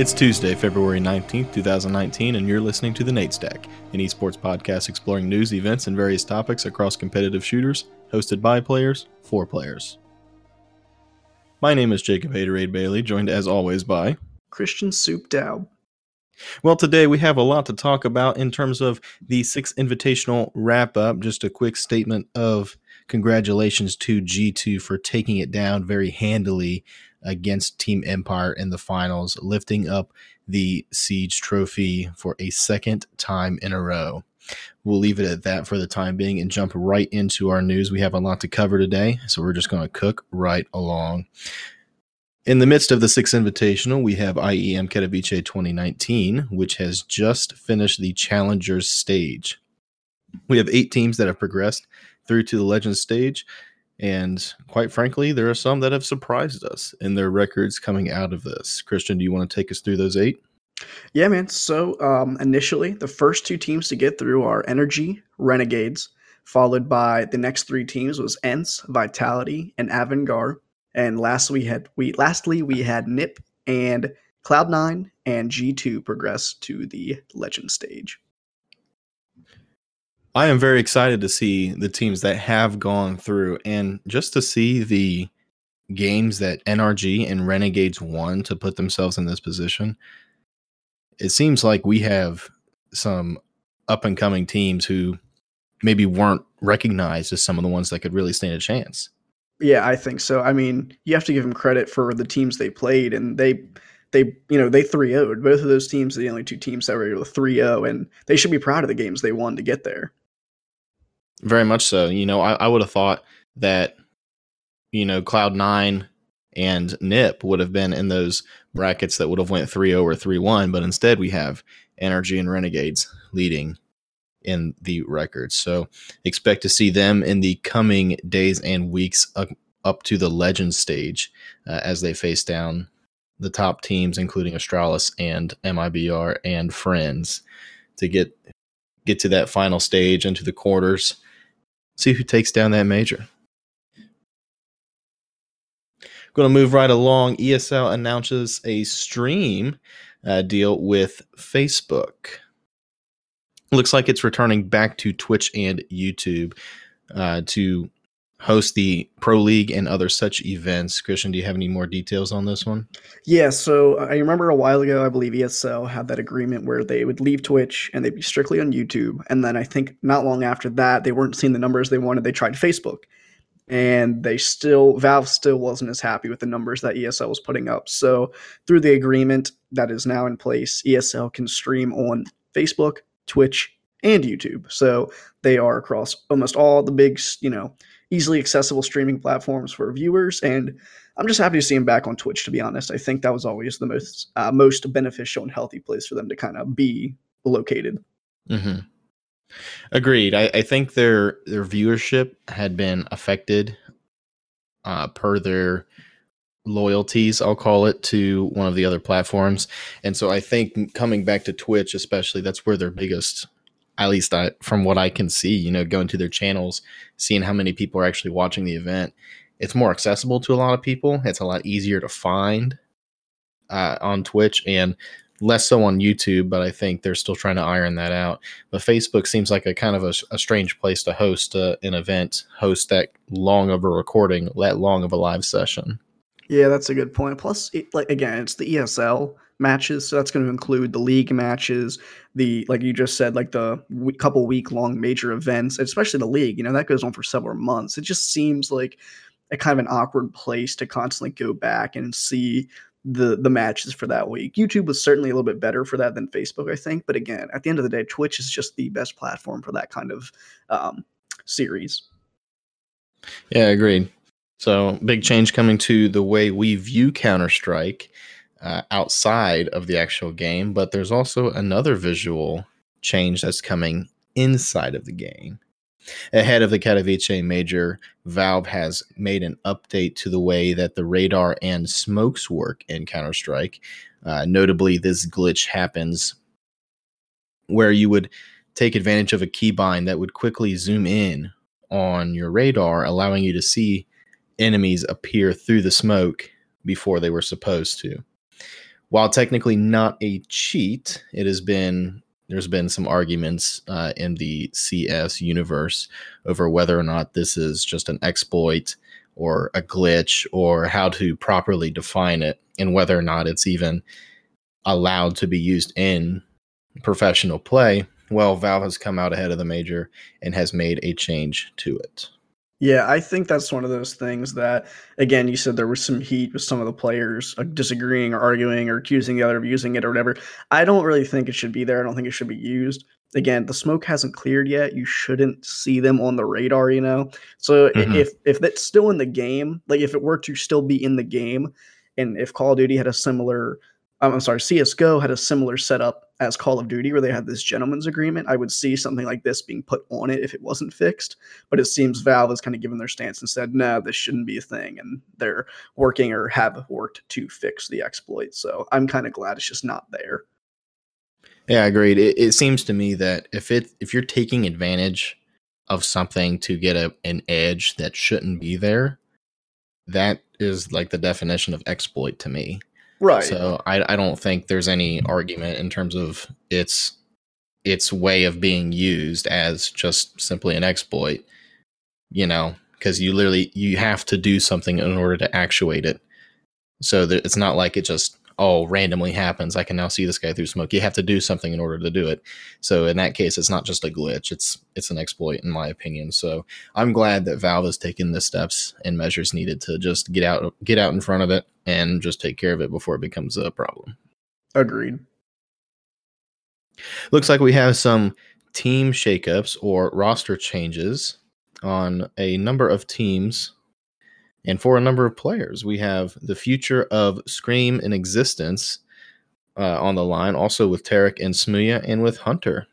It's Tuesday, February 19th, 2019, and you're listening to The Nade Stack, an esports podcast exploring news, events, and various topics across competitive shooters, hosted by players for players. My name is Jacob Haterade Bailey, joined as always by Christian Soup Dow. Well, today we have a lot to talk about in terms of the six invitational wrap up. Just a quick statement of congratulations to G2 for taking it down very handily against Team Empire in the finals, lifting up the Siege Trophy for a second time in a row. We'll leave it at that for the time being and jump right into our news. We have a lot to cover today, so we're just going to cook right along. In the midst of the Six invitational, we have IEM Katowice 2019, which has just finished the challengers stage. We have eight teams that have progressed through to the legends stage, and quite frankly, there are some that have surprised us in their records coming out of this. Christian, do you want to take us through those eight? Yeah, man. So um, initially, the first two teams to get through are NRG, Renegades, followed by the next three teams was ENCE, Vitality, and AVANGAR. And lastly, we had we lastly we had NIP and Cloud9 and G2 progress to the legend stage. I am very excited to see the teams that have gone through and just to see the games that NRG and Renegades won to put themselves in this position. It seems like we have some up and coming teams who maybe weren't recognized as some of the ones that could really stand a chance. Yeah, I think so. I mean, you have to give them credit for the teams they played, and they they you know they 3-0'd. Both of those teams are the only two teams that were able to 3-0, and they should be proud of the games they won to get there. Very much so. You know, I, I would have thought that, you know, Cloud Nine and Nip would have been in those brackets that would have went 3-0 or 3-1, but instead we have NRG and Renegades leading in the records. So expect to see them in the coming days and weeks up, up to the legend stage uh, as they face down the top teams, including Astralis and MIBR and Friends, to get get to that final stage into the quarters see who takes down that major. Going to move right along. ESL announces a stream uh, deal with Facebook. Looks like it's returning back to Twitch and YouTube uh, to host the Pro League and other such events. Christian, do you have any more details on this one? Yeah, so uh, I remember a while ago, I believe ESL had that agreement where they would leave Twitch and they'd be strictly on YouTube. And then I think not long after that, they weren't seeing the numbers they wanted. They tried Facebook. And they still, Valve still wasn't as happy with the numbers that ESL was putting up. So through the agreement that is now in place, ESL can stream on Facebook, Twitch, and YouTube. So they are across almost all the big, you know, easily accessible streaming platforms for viewers. And I'm just happy to see him back on Twitch. To be honest, I think that was always the most uh, most beneficial and healthy place for them to kind of be located. Mm-hmm. Agreed. I, I, think their their viewership had been affected uh, per their loyalties, I'll call it, to one of the other platforms, and so I think coming back to Twitch, especially, that's where their biggest at least I, from what I can see, you know, going to their channels, seeing how many people are actually watching the event, it's more accessible to a lot of people. It's a lot easier to find uh, on Twitch and less so on YouTube, but I think they're still trying to iron that out. But Facebook seems like a kind of a, a strange place to host uh, an event, host that long of a recording, that long of a live session. Yeah, that's a good point. Plus, like again, it's the ESL matches. So that's going to include the league matches, the like you just said, like the w- couple week long major events, especially the league. You know that goes on for several months. It just seems like a kind of an awkward place to constantly go back and see the the matches for that week. YouTube was certainly a little bit better for that than Facebook, I think. But again, at the end of the day, Twitch is just the best platform for that kind of um, series. Yeah, agreed. So big change coming to the way we view Counter Strike uh, outside of the actual game, but there's also another visual change that's coming inside of the game. Ahead of the Katowice Major, Valve has made an update to the way that the radar and smokes work in Counter Strike. Uh, notably, this glitch happens where you would take advantage of a keybind that would quickly zoom in on your radar, allowing you to see enemies appear through the smoke before they were supposed to. While technically not a cheat, it has been there's been some arguments uh, in the CS universe over whether or not this is just an exploit or a glitch or how to properly define it and whether or not it's even allowed to be used in professional play. Well, Valve has come out ahead of the major and has made a change to it. Yeah, I think that's one of those things that, again, you said there was some heat with some of the players uh, disagreeing or arguing or accusing the other of using it or whatever. I don't really think it should be there. I don't think it should be used. Again, the smoke hasn't cleared yet. You shouldn't see them on the radar, you know. So mm-hmm. if if that's still in the game, like if it were to still be in the game, and if Call of Duty had a similar I'm sorry, CSGO had a similar setup as Call of Duty where they had this gentleman's agreement. I would see something like this being put on it if it wasn't fixed. But it seems Valve has kind of given their stance and said, no, this shouldn't be a thing. And they're working or have worked to fix the exploit. So I'm kind of glad it's just not there. Yeah, I agreed. It, it seems to me that if it if you're taking advantage of something to get a, an edge that shouldn't be there, that is like the definition of exploit to me Right. So I, I don't think there's any argument in terms of its its way of being used as just simply an exploit. You know, because you literally you have to do something in order to actuate it. So that it's not like it just oh randomly happens i can now see this guy through smoke. You have to do something in order to do it. So in that case it's not just a glitch it's it's an exploit in my opinion. So i'm glad that valve has taken the steps and measures needed to just get out get out in front of it and just take care of it before it becomes a problem. Agreed. Looks like we have some team shakeups or roster changes on a number of teams and for a number of players, we have the future of Scream in ex6TenZ uh, on the line, also with Tarik and Smooya and with Hunter.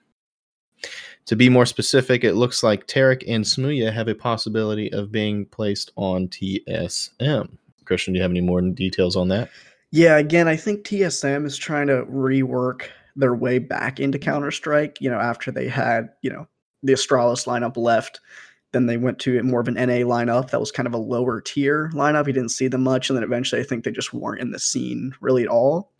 To be more specific, it looks like Tarik and Smooya have a possibility of being placed on TSM. Christian, do you have any more details on that? Yeah, again, I think TSM is trying to rework their way back into Counter Strike. You know, after they had you know the Astralis lineup left, then they went to more of an NA lineup that was kind of a lower tier lineup. You didn't see them much, and then eventually I think they just weren't in the scene really at all.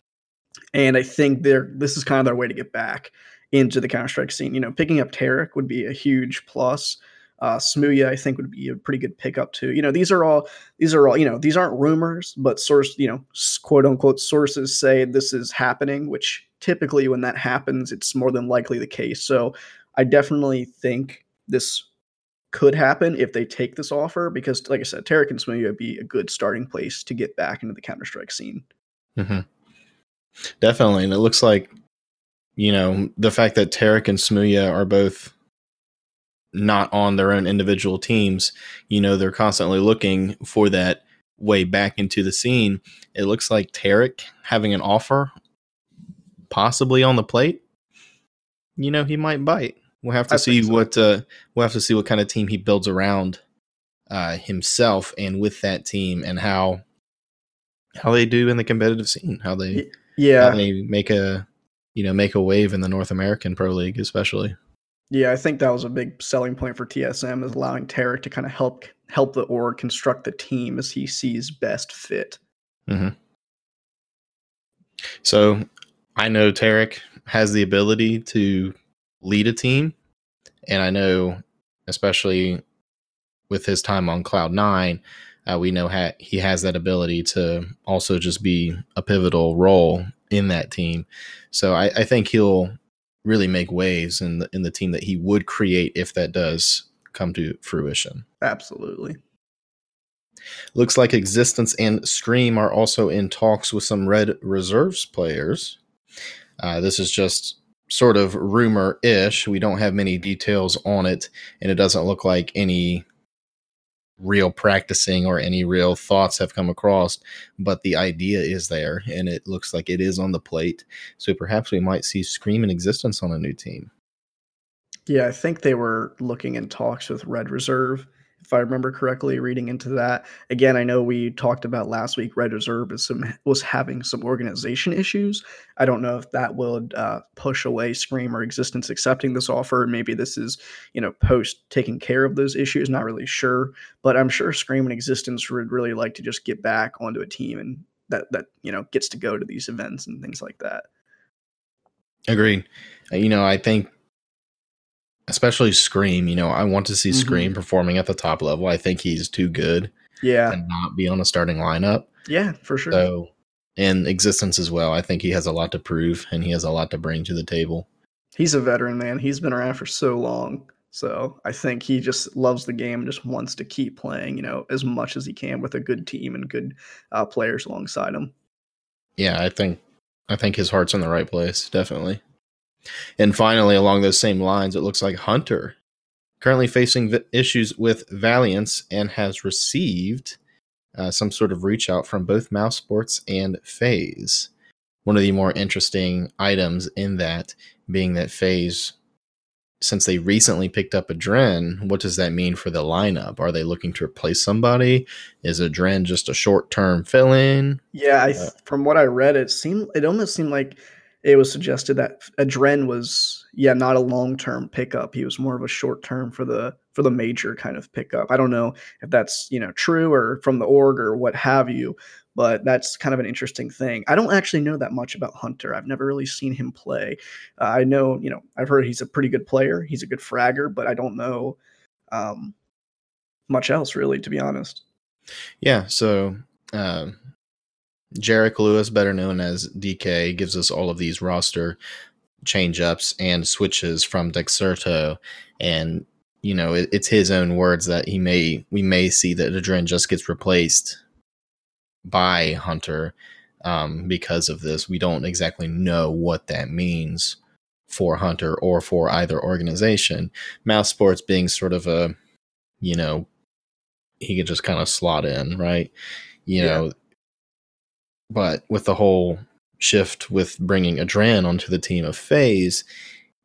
And I think they're this is kind of their way to get back into the Counter Strike scene. You know, picking up Tarik would be a huge plus. Uh, Smooya, I think, would be a pretty good pickup too. You know, these are all these are all you know these aren't rumors, but source you know quote unquote sources say this is happening, which typically when that happens, it's more than likely the case. So I definitely think this could happen if they take this offer because, like I said, Tarik and Smooya would be a good starting place to get back into the Counter Strike scene. Mm-hmm. Definitely, and it looks like you know the fact that Tarik and Smooya are both not on their own individual teams. You know, they're constantly looking for that way back into the scene. It looks like Tarik having an offer, possibly on the plate. You know, he might bite. We'll have to I see so. what uh, we'll have to see what kind of team he builds around uh, himself and with that team, and how how they do in the competitive scene. How they yeah how they make a you know make a wave in the North American Pro League, especially. Yeah, I think that was a big selling point for TSM is allowing Tarik to kind of help help the org construct the team as he sees best fit. Mm-hmm. So I know Tarik has the ability to lead a team. And I know, especially with his time on Cloud Nine, uh, we know ha- he has that ability to also just be a pivotal role in that team. So I, I think he'll really make waves in the in the team that he would create if that does come to fruition. Absolutely. Looks like ex6TenZ and Scream are also in talks with some Red Reserves players. Uh, this is just sort of rumor ish. We don't have many details on it, and it doesn't look like any real practicing or any real thoughts have come across, but the idea is there, and it looks like it is on the plate. So perhaps we might see Scream in ex6TenZ on a new team. Yeah, I think they were looking in talks with Red Reserve if I remember correctly, reading into that. Again, I know we talked about last week. Red Reserve is some was having some organization issues. I don't know if that will uh, push away Scream or ex6TenZ accepting this offer. Maybe this is you know post taking care of those issues. Not really sure, but I'm sure Scream and ex6TenZ would really like to just get back onto a team and that that you know gets to go to these events and things like that. Agreed. Uh, You know, I think especially Scream, you know, I want to see Mhm. Scream performing at the top level. I think he's too good Yeah, and not be on a starting lineup. yeah, for sure. So in ex6TenZ as well, I think he has a lot to prove and he has a lot to bring to the table. He's a veteran, man. He's been around for so long. So I think he just loves the game and just wants to keep playing, you know, as much as he can with a good team and good uh, players alongside him. Yeah, I think I think his heart's in the right place, definitely. And finally, along those same lines, it looks like Hunter currently facing v- issues with Valiance and has received uh, some sort of reach out from both mousesports and FaZe. One of the more interesting items in that being that FaZe, since they recently picked up Adren, what does that mean for the lineup? Are they looking to replace somebody? Is Adren just a short term fill in? Yeah, I Uh, from what I read, it seemed it almost seemed like it was suggested that Adren was yeah not a long term pickup. He was more of a short term for the for the major kind of pickup. I don't know if that's you know true or from the org or what have you, but that's kind of an interesting thing. I don't actually know that much about Hunter. I've never really seen him play. Uh, I know you know I've heard he's a pretty good player. He's a good fragger, but I don't know um, much else really, to be honest. Yeah, so um, Jarek Lewis, better known as DeKay, gives us all of these roster change ups and switches from Dexerto, and you know it, it's his own words that he may we may see that Adren just gets replaced by Hunter um, because of this. We don't exactly know what that means for Hunter or for either organization. mousesports being sort of a you know he could just kind of slot in, right? You Yeah. know, but with the whole shift with bringing Adren onto the team of FaZe,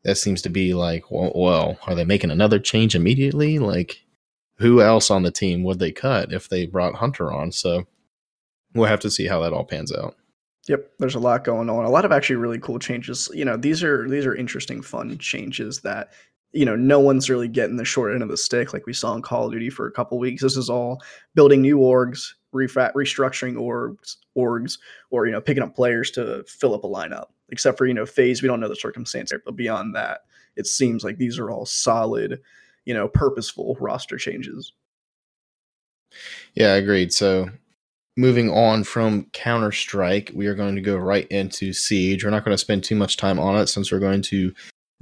that seems to be like, well, well, are they making another change immediately? Like, who else on the team would they cut if they brought Hunter on? So we'll have to see how that all pans out. Yep, there's a lot going on. A lot of actually really cool changes. You know, these are these are interesting, fun changes that you know no one's really getting the short end of the stick like we saw in Call of Duty for a couple weeks. This is all building new orgs, refra- restructuring orgs, orgs, or you know picking up players to fill up a lineup. Except for you know FaZe, we don't know the circumstance, but beyond that, it seems like these are all solid, you know, purposeful roster changes. Yeah, I agreed. So moving on from Counter Strike, we are going to go right into Siege. We're not going to spend too much time on it since we're going to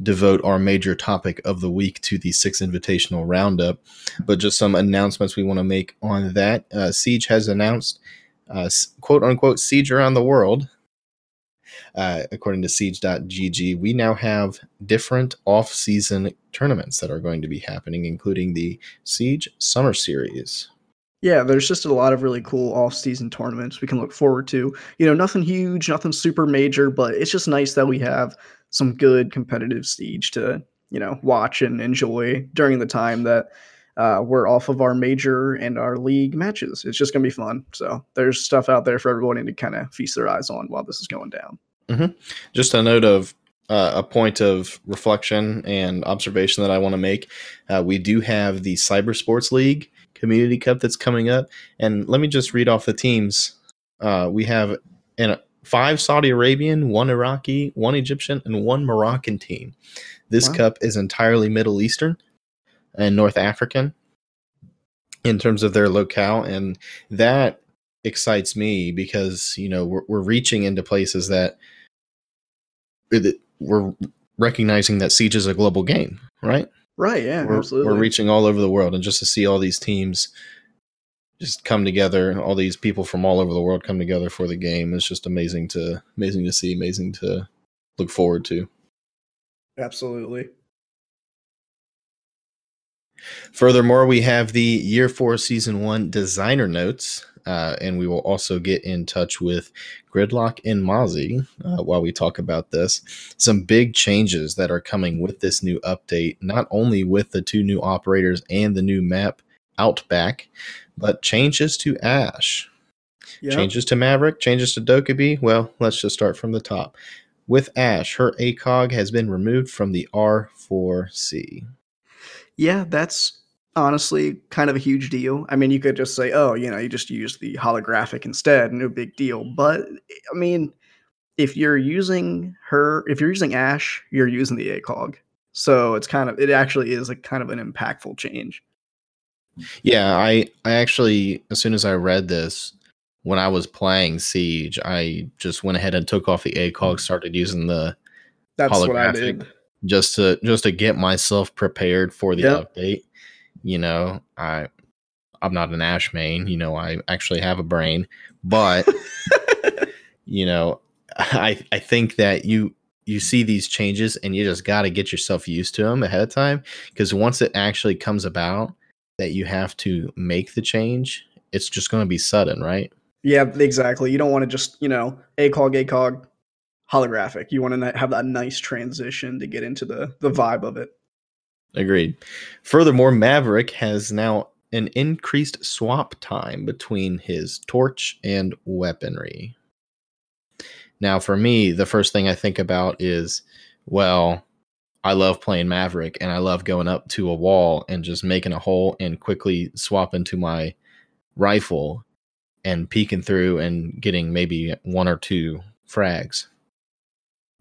devote our major topic of the week to the six invitational roundup. But just some announcements we want to make on that. Uh, Siege has announced, uh, quote unquote, Siege around the world. Uh, according to siege.gg, we now have different off season tournaments that are going to be happening, including the Siege Summer Series. Yeah, there's just a lot of really cool off-season tournaments we can look forward to. You know, nothing huge, nothing super major, but it's just nice that we have some good competitive siege to, you know, watch and enjoy during the time that uh, we're off of our major and our league matches. It's just gonna be fun. So there's stuff out there for everybody to kind of feast their eyes on while this is going down. just a note of uh, a point of reflection and observation that I want to make. Uh, we do have the Cyber Sports League Community Cup that's coming up, and let me just read off the teams. Uh, we have an, five Saudi Arabian, one Iraqi, one Egyptian, and one Moroccan team. This Wow. cup is entirely Middle Eastern and North African in terms of their locale, and that excites me because you know we're, we're reaching into places that we're recognizing that siege is a global game right Right? Yeah, we're, absolutely. we're reaching all over the world and just to see all these teams just come together all these people from all over the world come together for the game It's just amazing to amazing to see amazing to look forward to absolutely. Furthermore, we have the Year 4 Season 1 designer notes, uh, and we will also get in touch with Gridlock and Mozzie uh, while we talk about this. Some big changes that are coming with this new update, not only with the two new operators and the new map Outback, but changes to Ash. Yeah. Changes to Maverick, changes to Dokkaebi. Well, let's just start from the top. With Ash, her ACOG has been removed from the R4C. Yeah, that's honestly kind of a huge deal. I mean, you could just say, oh, you know, you just use the holographic instead, no big deal. But I mean, if you're using her, if you're using Ash, you're using the ACOG. So it's kind of, it actually is a kind of an impactful change. Yeah, I I actually as soon as I read this when I was playing Siege, I just went ahead and took off the ACOG, mm-hmm. started using the That's what I did. just to just to get myself prepared for the Yep. update. You know, I I'm not an Ash main, you know, I actually have a brain, but you know, I I think that you you see these changes and you just got to get yourself used to them ahead of time because once it actually comes about that you have to make the change, it's just going to be sudden, right? Yeah, exactly. You don't want to just, you know, ACOG, ACOG, holographic. You want to have that nice transition to get into the the vibe of it. Agreed. Furthermore, Maverick has now an increased swap time between his torch and weaponry. Now, for me, the first thing I think about is, well, I love playing Maverick and I love going up to a wall and just making a hole and quickly swapping to my rifle and peeking through and getting maybe one or two frags.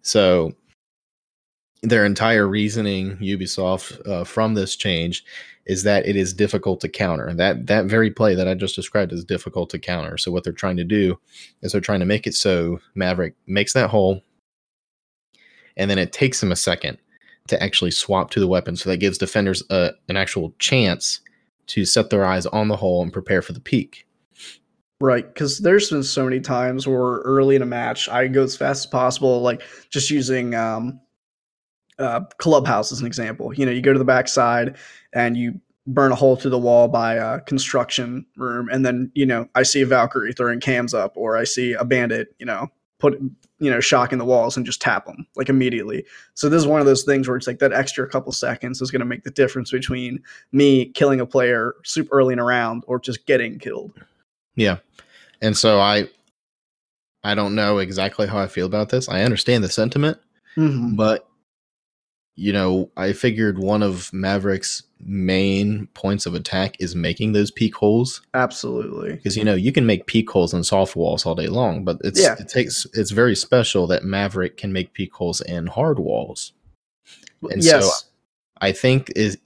So, their entire reasoning, Ubisoft, uh, from this change is that it is difficult to counter. That that very play that I just described is difficult to counter. So what they're trying to do is they're trying to make it so Maverick makes that hole, and then it takes him a second to actually swap to the weapon. So that gives defenders a, an actual chance to set their eyes on the hole and prepare for the peak. Right, because there's been so many times where early in a match I go as fast as possible, like just using um, uh, clubhouse as an example. You know, you go to the backside and you burn a hole through the wall by a construction room, and then you know I see a Valkyrie throwing cams up, or I see a bandit, you know, put you know shock in the walls and just tap them like immediately. So this is one of those things where it's like that extra couple seconds is going to make the difference between me killing a player super early in a round or just getting killed. Yeah. And so I I don't know exactly how I feel about this. I understand the sentiment, Mhm. but you know, I figured one of Maverick's main points of attack is making those peak holes Absolutely. because you know you can make peak holes in soft walls all day long, but it's Yeah. it takes it's very special that Maverick can make peak holes in hard walls. And so- yes. I think is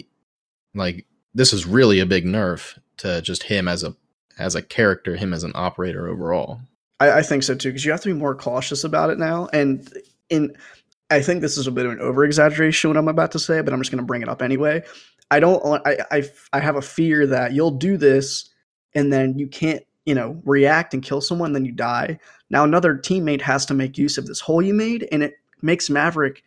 like this is really a big nerf to just him as a as a character, him as an operator overall. I, I think so too, because you have to be more cautious about it now. And in, I think this is a bit of an over exaggeration what I'm about to say, but I'm just going to bring it up anyway. I don't. want- I, I I have a fear that you'll do this, and then you can't, you know, react and kill someone, then you die. Now another teammate has to make use of this hole you made, and it makes Maverick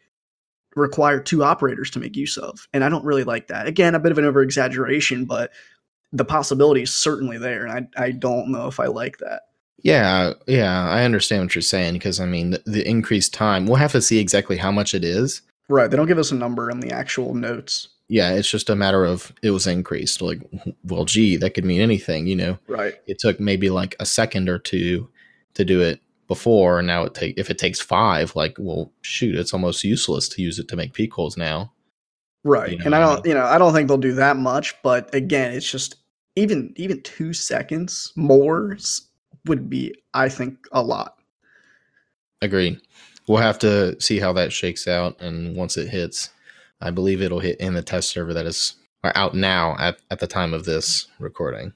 require two operators to make use of, and I don't really like that. Again, a bit of an over exaggeration, but the possibility is certainly there, and I I don't know if I like that. Yeah, yeah, I understand what you're saying because I mean the, the increased time. We'll have to see exactly how much it is. Right. They don't give us a number in the actual notes. Yeah, it's just a matter of it was increased. Like, well, gee, that could mean anything. You know, Right. it took maybe like a second or two to do it before. And now it take if it takes five, like, well, shoot, it's almost useless to use it to make peak holes now. Right. You know and I don't you know, I don't think they'll do that much, but again, it's just even even 2 seconds more would be I think a lot. Agreed. We'll have to see how that shakes out, and once it hits, I believe it'll hit in the test server that is are out now at, at the time of this recording.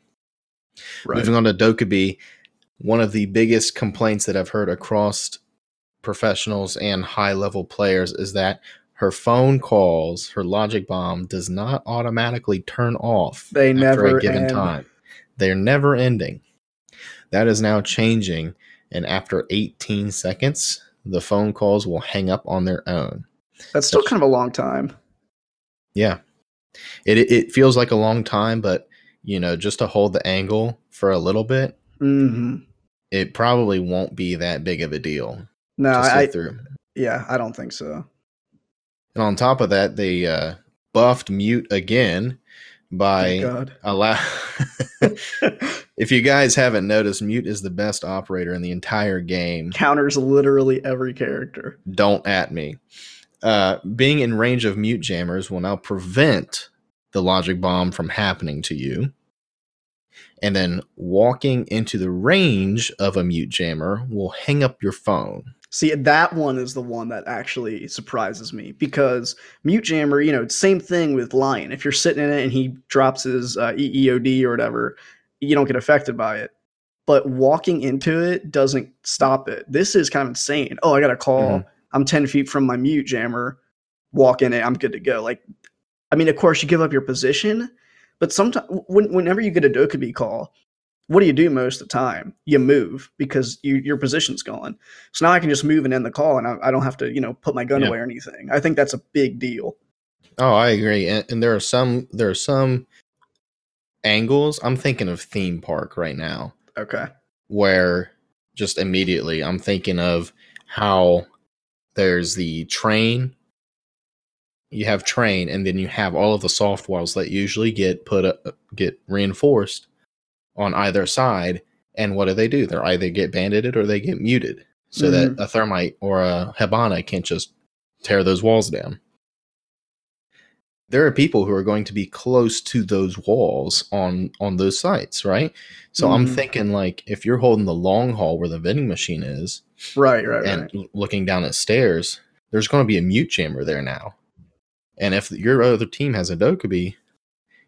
Right. Moving on to Dokkaebi, one of the biggest complaints that I've heard across professionals and high level players is that her phone calls, her logic bomb, does not automatically turn off They after never a given end. time. They're never ending. That is now changing, and after 18 seconds, the phone calls will hang up on their own. That's still That's- kind of a long time. Yeah. It, it feels like a long time, but you know, just to hold the angle for a little bit, Mhm. it probably won't be that big of a deal No, I through. yeah, I don't think so. And on top of that, they uh, buffed mute again by allow. if you guys haven't noticed, mute is the best operator in the entire game. Counters literally every character. Don't at me. Uh, being in range of mute jammers will now prevent the logic bomb from happening to you. And then walking into the range of a mute jammer will hang up your phone. See, that one is the one that actually surprises me because Mute Jammer, you know, same thing with Lion. If you're sitting in it and he drops his uh, EE-ONE-D or whatever, you don't get affected by it. But walking into it doesn't stop it. This is kind of insane. Oh, I got a call. Mm-hmm. I'm 10 feet from my Mute Jammer. Walk in it. I'm good to go. Like, I mean, of course, you give up your position, but sometimes, when, whenever you get a Dokkaebi call, what do you do most of the time? You move because you, your position's gone. So now I can just move and end the call, and I, I don't have to, you know, put my gun yeah. away or anything. I think that's a big deal. Oh, I agree. And, and there are some there are some angles. I'm thinking of theme park right now. Okay. Where just immediately I'm thinking of how there's the train. You have train, and then you have all of the soft walls that usually get put up, get reinforced on either side. And what do they do? They either get banded or they get muted so mm-hmm. that a thermite or a Hibana can't just tear those walls down. There are people who are going to be close to those walls on on those sites, right? So mm-hmm. I'm thinking like if you're holding the long haul where the vending machine is, right, right, and right. looking down at stairs, there's going to be a mute jammer there now. And if your other team has a Dokkaebi,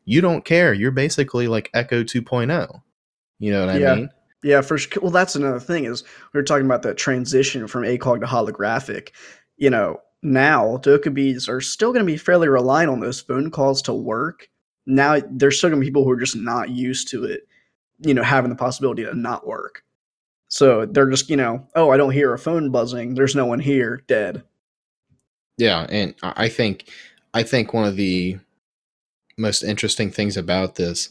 you don't care. You're basically like Echo 2.0. You know what yeah. I mean? Yeah, for sure. Well, that's another thing is we were talking about that transition from ACOG to holographic. You know, now Dokkaebis are still going to be fairly reliant on those phone calls to work. Now there's still going to be people who are just not used to it, you know, having the possibility to not work. So they're just, you know, oh, I don't hear a phone buzzing. There's no one here, dead. Yeah, and I think I think one of the most interesting things about this,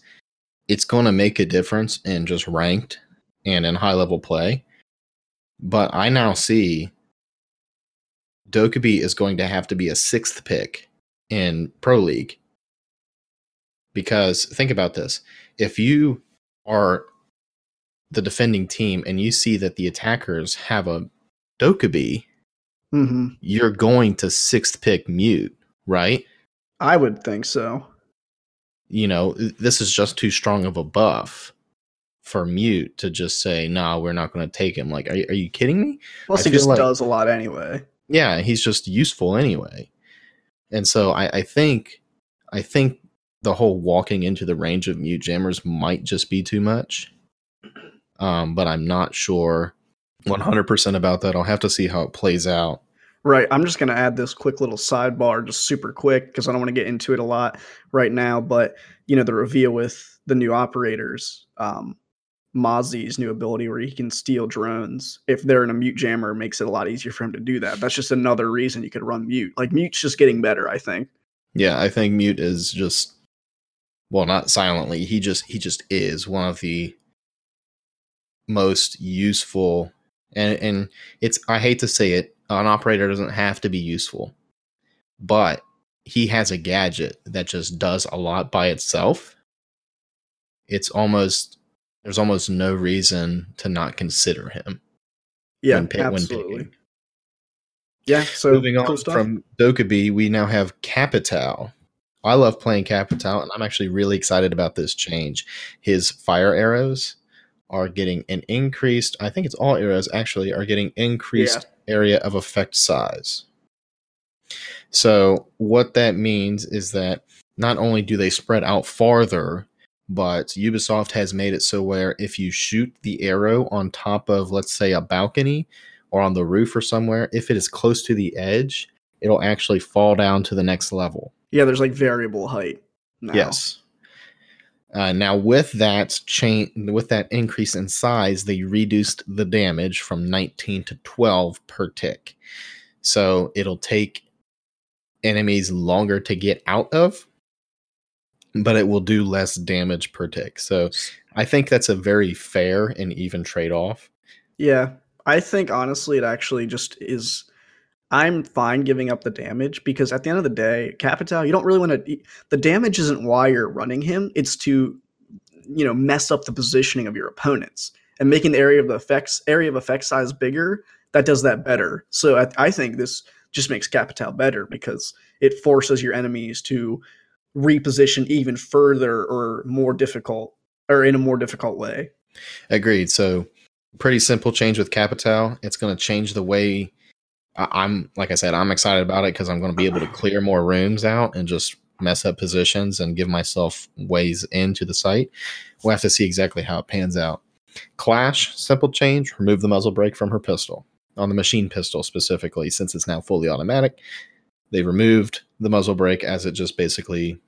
it's going to make a difference in just ranked and in high level play. But I now see Dokkaebi is going to have to be a sixth pick in Pro League. Because think about this if you are the defending team and you see that the attackers have a Dokkaebi, mm-hmm. you're going to sixth pick mute, right? I would think so you know, this is just too strong of a buff for mute to just say, "No, nah, we're not going to take him." Like, are, are you kidding me? Plus, I he just like, does a lot anyway. Yeah, he's just useful anyway, and so I, I think, I think the whole walking into the range of mute jammers might just be too much. Um, but I'm not sure 100% about that. I'll have to see how it plays out. Right. I'm just going to add this quick little sidebar, just super quick, because I don't want to get into it a lot right now. But, you know, the reveal with the new operators, um, Mozzie's new ability where he can steal drones. If they're in a mute jammer, makes it a lot easier for him to do that. That's just another reason you could run mute. Like, mute's just getting better, I think. Yeah, I think mute is just, well, not silently. He just, he just is one of the most useful and and it's I hate to say it, an operator doesn't have to be useful, but he has a gadget that just does a lot by itself. It's almost there's almost no reason to not consider him. Yeah, when, absolutely. When yeah. So moving on from Dokkaebi, we now have Capitao. I love playing Capitao, and I'm actually really excited about this change. His fire arrows are getting an increased. I think it's all arrows actually are getting increased yeah. area of effect size. So what that means is that not only do they spread out farther, but Ubisoft has made it so where if you shoot the arrow on top of, let's say, a balcony or on the roof or somewhere, if it is close to the edge, it'll actually fall down to the next level. Yeah, there's like variable height. Now. Yes. Uh, now, with that chain, with that increase in size, they reduced the damage from 19 to 12 per tick. So it'll take enemies longer to get out of, but it will do less damage per tick. So I think that's a very fair and even trade off. Yeah, I think honestly, it actually just is. I'm fine giving up the damage because at the end of the day, Capitao, you don't really want to. The damage isn't why you're running him; it's to, you know, mess up the positioning of your opponents and making the area of the effects area of effect size bigger. That does that better. So I, I think this just makes Capitao better because it forces your enemies to reposition even further or more difficult or in a more difficult way. Agreed. So pretty simple change with Capitao. It's going to change the way I'm like I said, I'm excited about it because I'm going to be able to clear more rooms out and just mess up positions and give myself ways into the site. We'll have to see exactly how it pans out. Clash, simple change, remove the muzzle brake from her pistol. On the machine pistol specifically, since it's now fully automatic, they removed the muzzle brake as it just basically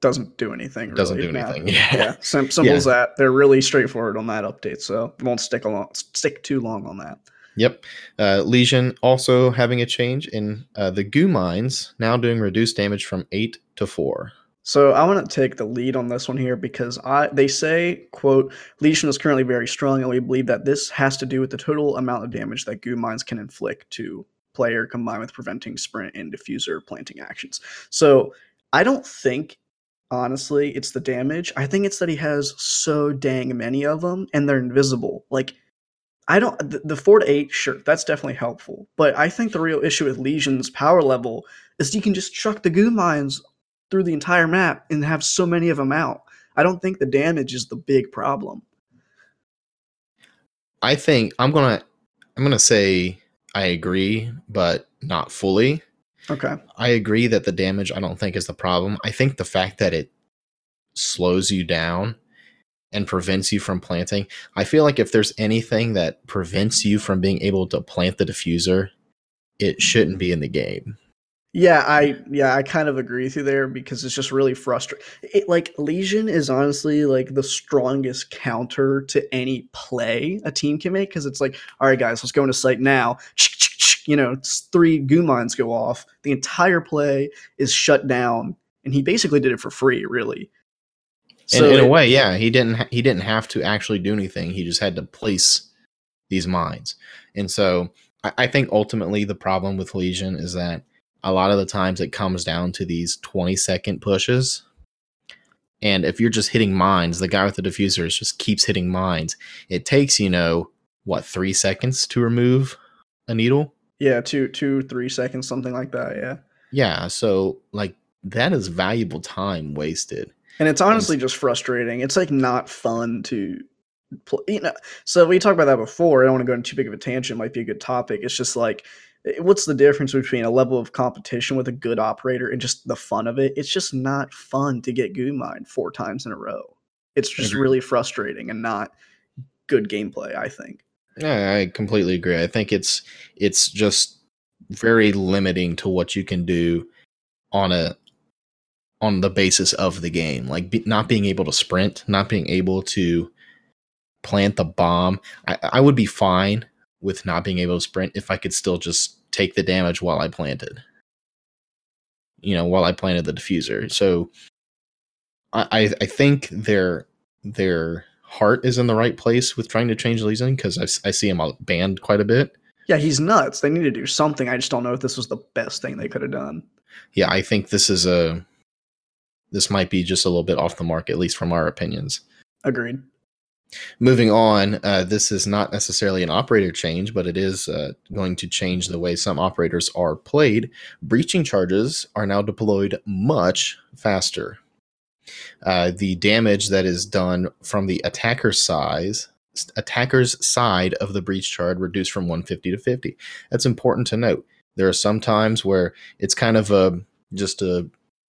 doesn't do anything. doesn't really. do anything. Yeah. Yeah, sim- simple as that. They're really straightforward on that update, so won't stick along stick too long on that. Yep. Uh, Legion also having a change in uh, the goo mines, now doing reduced damage from eight to four. So I want to take the lead on this one here because I they say, quote, Legion is currently very strong, and we believe that this has to do with the total amount of damage that goo mines can inflict to player combined with preventing sprint and diffuser planting actions. So I don't think honestly it's the damage. I think it's that he has so dang many of them and they're invisible. Like I don't the, the 4 to 8 sure that's definitely helpful, but I think the real issue with Legion's power level is you can just chuck the goo mines through the entire map and have so many of them out. I don't think the damage is the big problem. I think I'm gonna I'm gonna say I agree, but not fully. Okay. I agree that the damage I don't think is the problem. I think the fact that it slows you down and prevents you from planting. I feel like if there's anything that prevents you from being able to plant the diffuser, it shouldn't be in the game. Yeah, I yeah, I kind of agree with you there because it's just really frustrating. It like Legion is honestly like the strongest counter to any play a team can make because it's like, all right, guys, let's go into site now. You know, it's three goo mines go off. The entire play is shut down, and he basically did it for free, really. And in a it- way, yeah, he didn't ha- he didn't have to actually do anything. He just had to place these mines. And so I, I think ultimately the problem with Legion is that a lot of the times it comes down to these 20 second pushes. And if you're just hitting mines, the guy with the diffusers just keeps hitting mines. It takes, you know, what, three seconds to remove a needle? yeah, two, two, three seconds, something like that. Yeah. Yeah. So, like, that is valuable time wasted. And it's honestly just frustrating. It's like not fun to play. You know, so we talked about that before. I don't want to go into too big of a tangent. It might be a good topic. It's just like, what's the difference between a level of competition with a good operator and just the fun of it? It's just not fun to get goo mined four times in a row. It's just really frustrating and not good gameplay. I think. Yeah, I completely agree. I think it's it's just very limiting to what you can do on a on the basis of the game. Like be, not being able to sprint, not being able to plant the bomb. I, I would be fine with not being able to sprint if I could still just take the damage while I planted. You know, while I planted the diffuser. So I I, think their their heart is in the right place with trying to change Legion because I, I see him banned quite a bit. Yeah, he's nuts. They need to do something. I just don't know if this was the best thing they could have done. Yeah, I think this is a this might be just a little bit off the mark, at least from our opinions. Agreed. Moving on, uh, this is not necessarily an operator change, but it is uh, going to change the way some operators are played. Breaching charges are now deployed much faster. Uh, the damage that is done from the attacker size attacker's side of the breach charge reduced from 150 to 50. That's important to note. There are some times where it's kind of a just a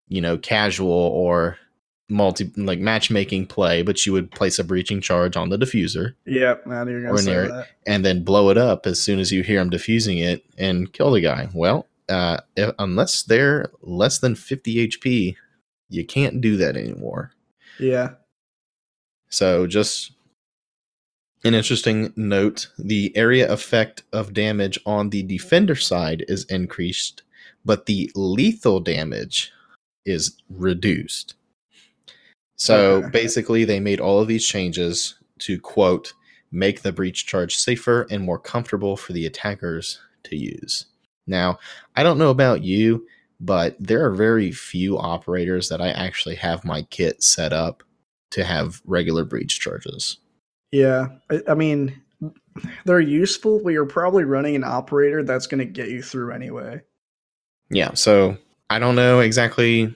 you know casual or multi like matchmaking play, but you would place a breaching charge on the diffuser Yep. Now you're gonna say it. that. and then blow it up as soon as you hear him diffusing it and kill the guy. Well, uh, if, unless they're less than 50 HP, you can't do that anymore. Yeah. So just an interesting note: the area effect of damage on the defender side is increased, but the lethal damage is reduced. So Okay. basically, they made all of these changes to quote make the breach charge safer and more comfortable for the attackers to use. Now, I don't know about you, but there are very few operators that I actually have my kit set up to have regular breach charges. Yeah, I, I mean, they're useful, but you're probably running an operator that's going to get you through anyway. Yeah, so I don't know exactly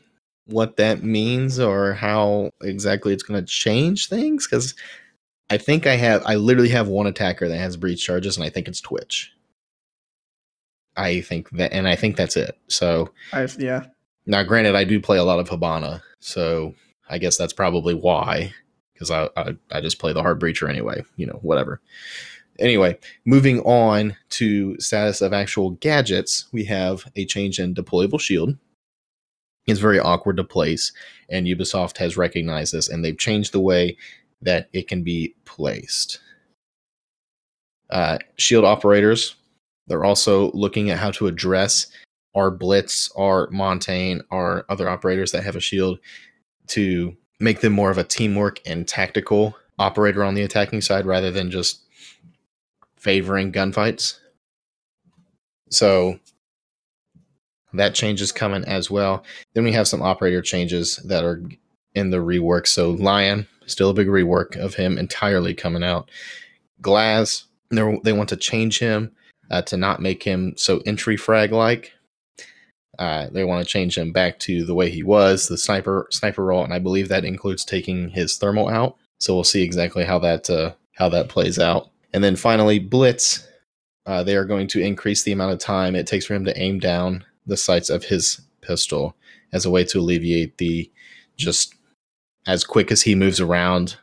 what that means or how exactly it's going to change things because I think I have I literally have one attacker that has breach charges and I think it's Twitch. I think that and I think that's it. So I yeah. Now granted I do play a lot of Hibana, so I guess that's probably why because I, I I just play the hard breacher anyway, you know, whatever. Anyway, moving on to status of actual gadgets, we have a change in deployable shield. It's very awkward to place, and Ubisoft has recognized this, and they've changed the way that it can be placed. Uh, shield operators, they're also looking at how to address our Blitz, our Montagne, our other operators that have a shield to make them more of a teamwork and tactical operator on the attacking side rather than just favoring gunfights. So that change is coming as well. Then we have some operator changes that are in the rework. So Lion, still a big rework of him entirely coming out. Glass, they want to change him uh, to not make him so entry frag like. Uh, they want to change him back to the way he was, the sniper sniper role, and I believe that includes taking his thermal out. So we'll see exactly how that uh, how that plays out. And then finally, Blitz. Uh, they are going to increase the amount of time it takes for him to aim down the sights of his pistol as a way to alleviate the just as quick as he moves around.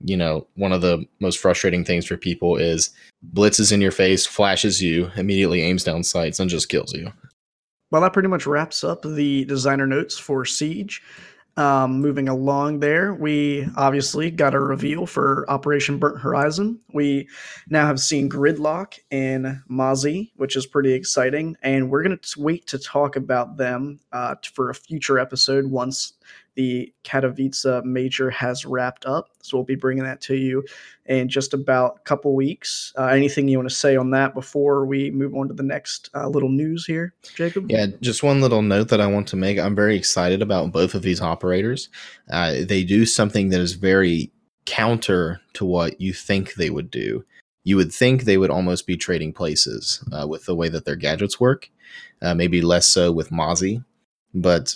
You know, one of the most frustrating things for people is blitzes in your face, flashes you, immediately aims down sights, and just kills you. Well, that pretty much wraps up the designer notes for Siege. Um, moving along there, we obviously got a reveal for Operation Burnt Horizon. We now have seen Gridlock and Mozzie, which is pretty exciting, and we're going to wait to talk about them uh, for a future episode once the Katowice major has wrapped up. So we'll be bringing that to you in just about a couple weeks. Uh, anything you want to say on that before we move on to the next uh, little news here, Jacob? Yeah, just one little note that I want to make. I'm very excited about both of these operators. Uh, they do something that is very counter to what you think they would do. You would think they would almost be trading places uh, with the way that their gadgets work. Uh, maybe less so with Mozzie, but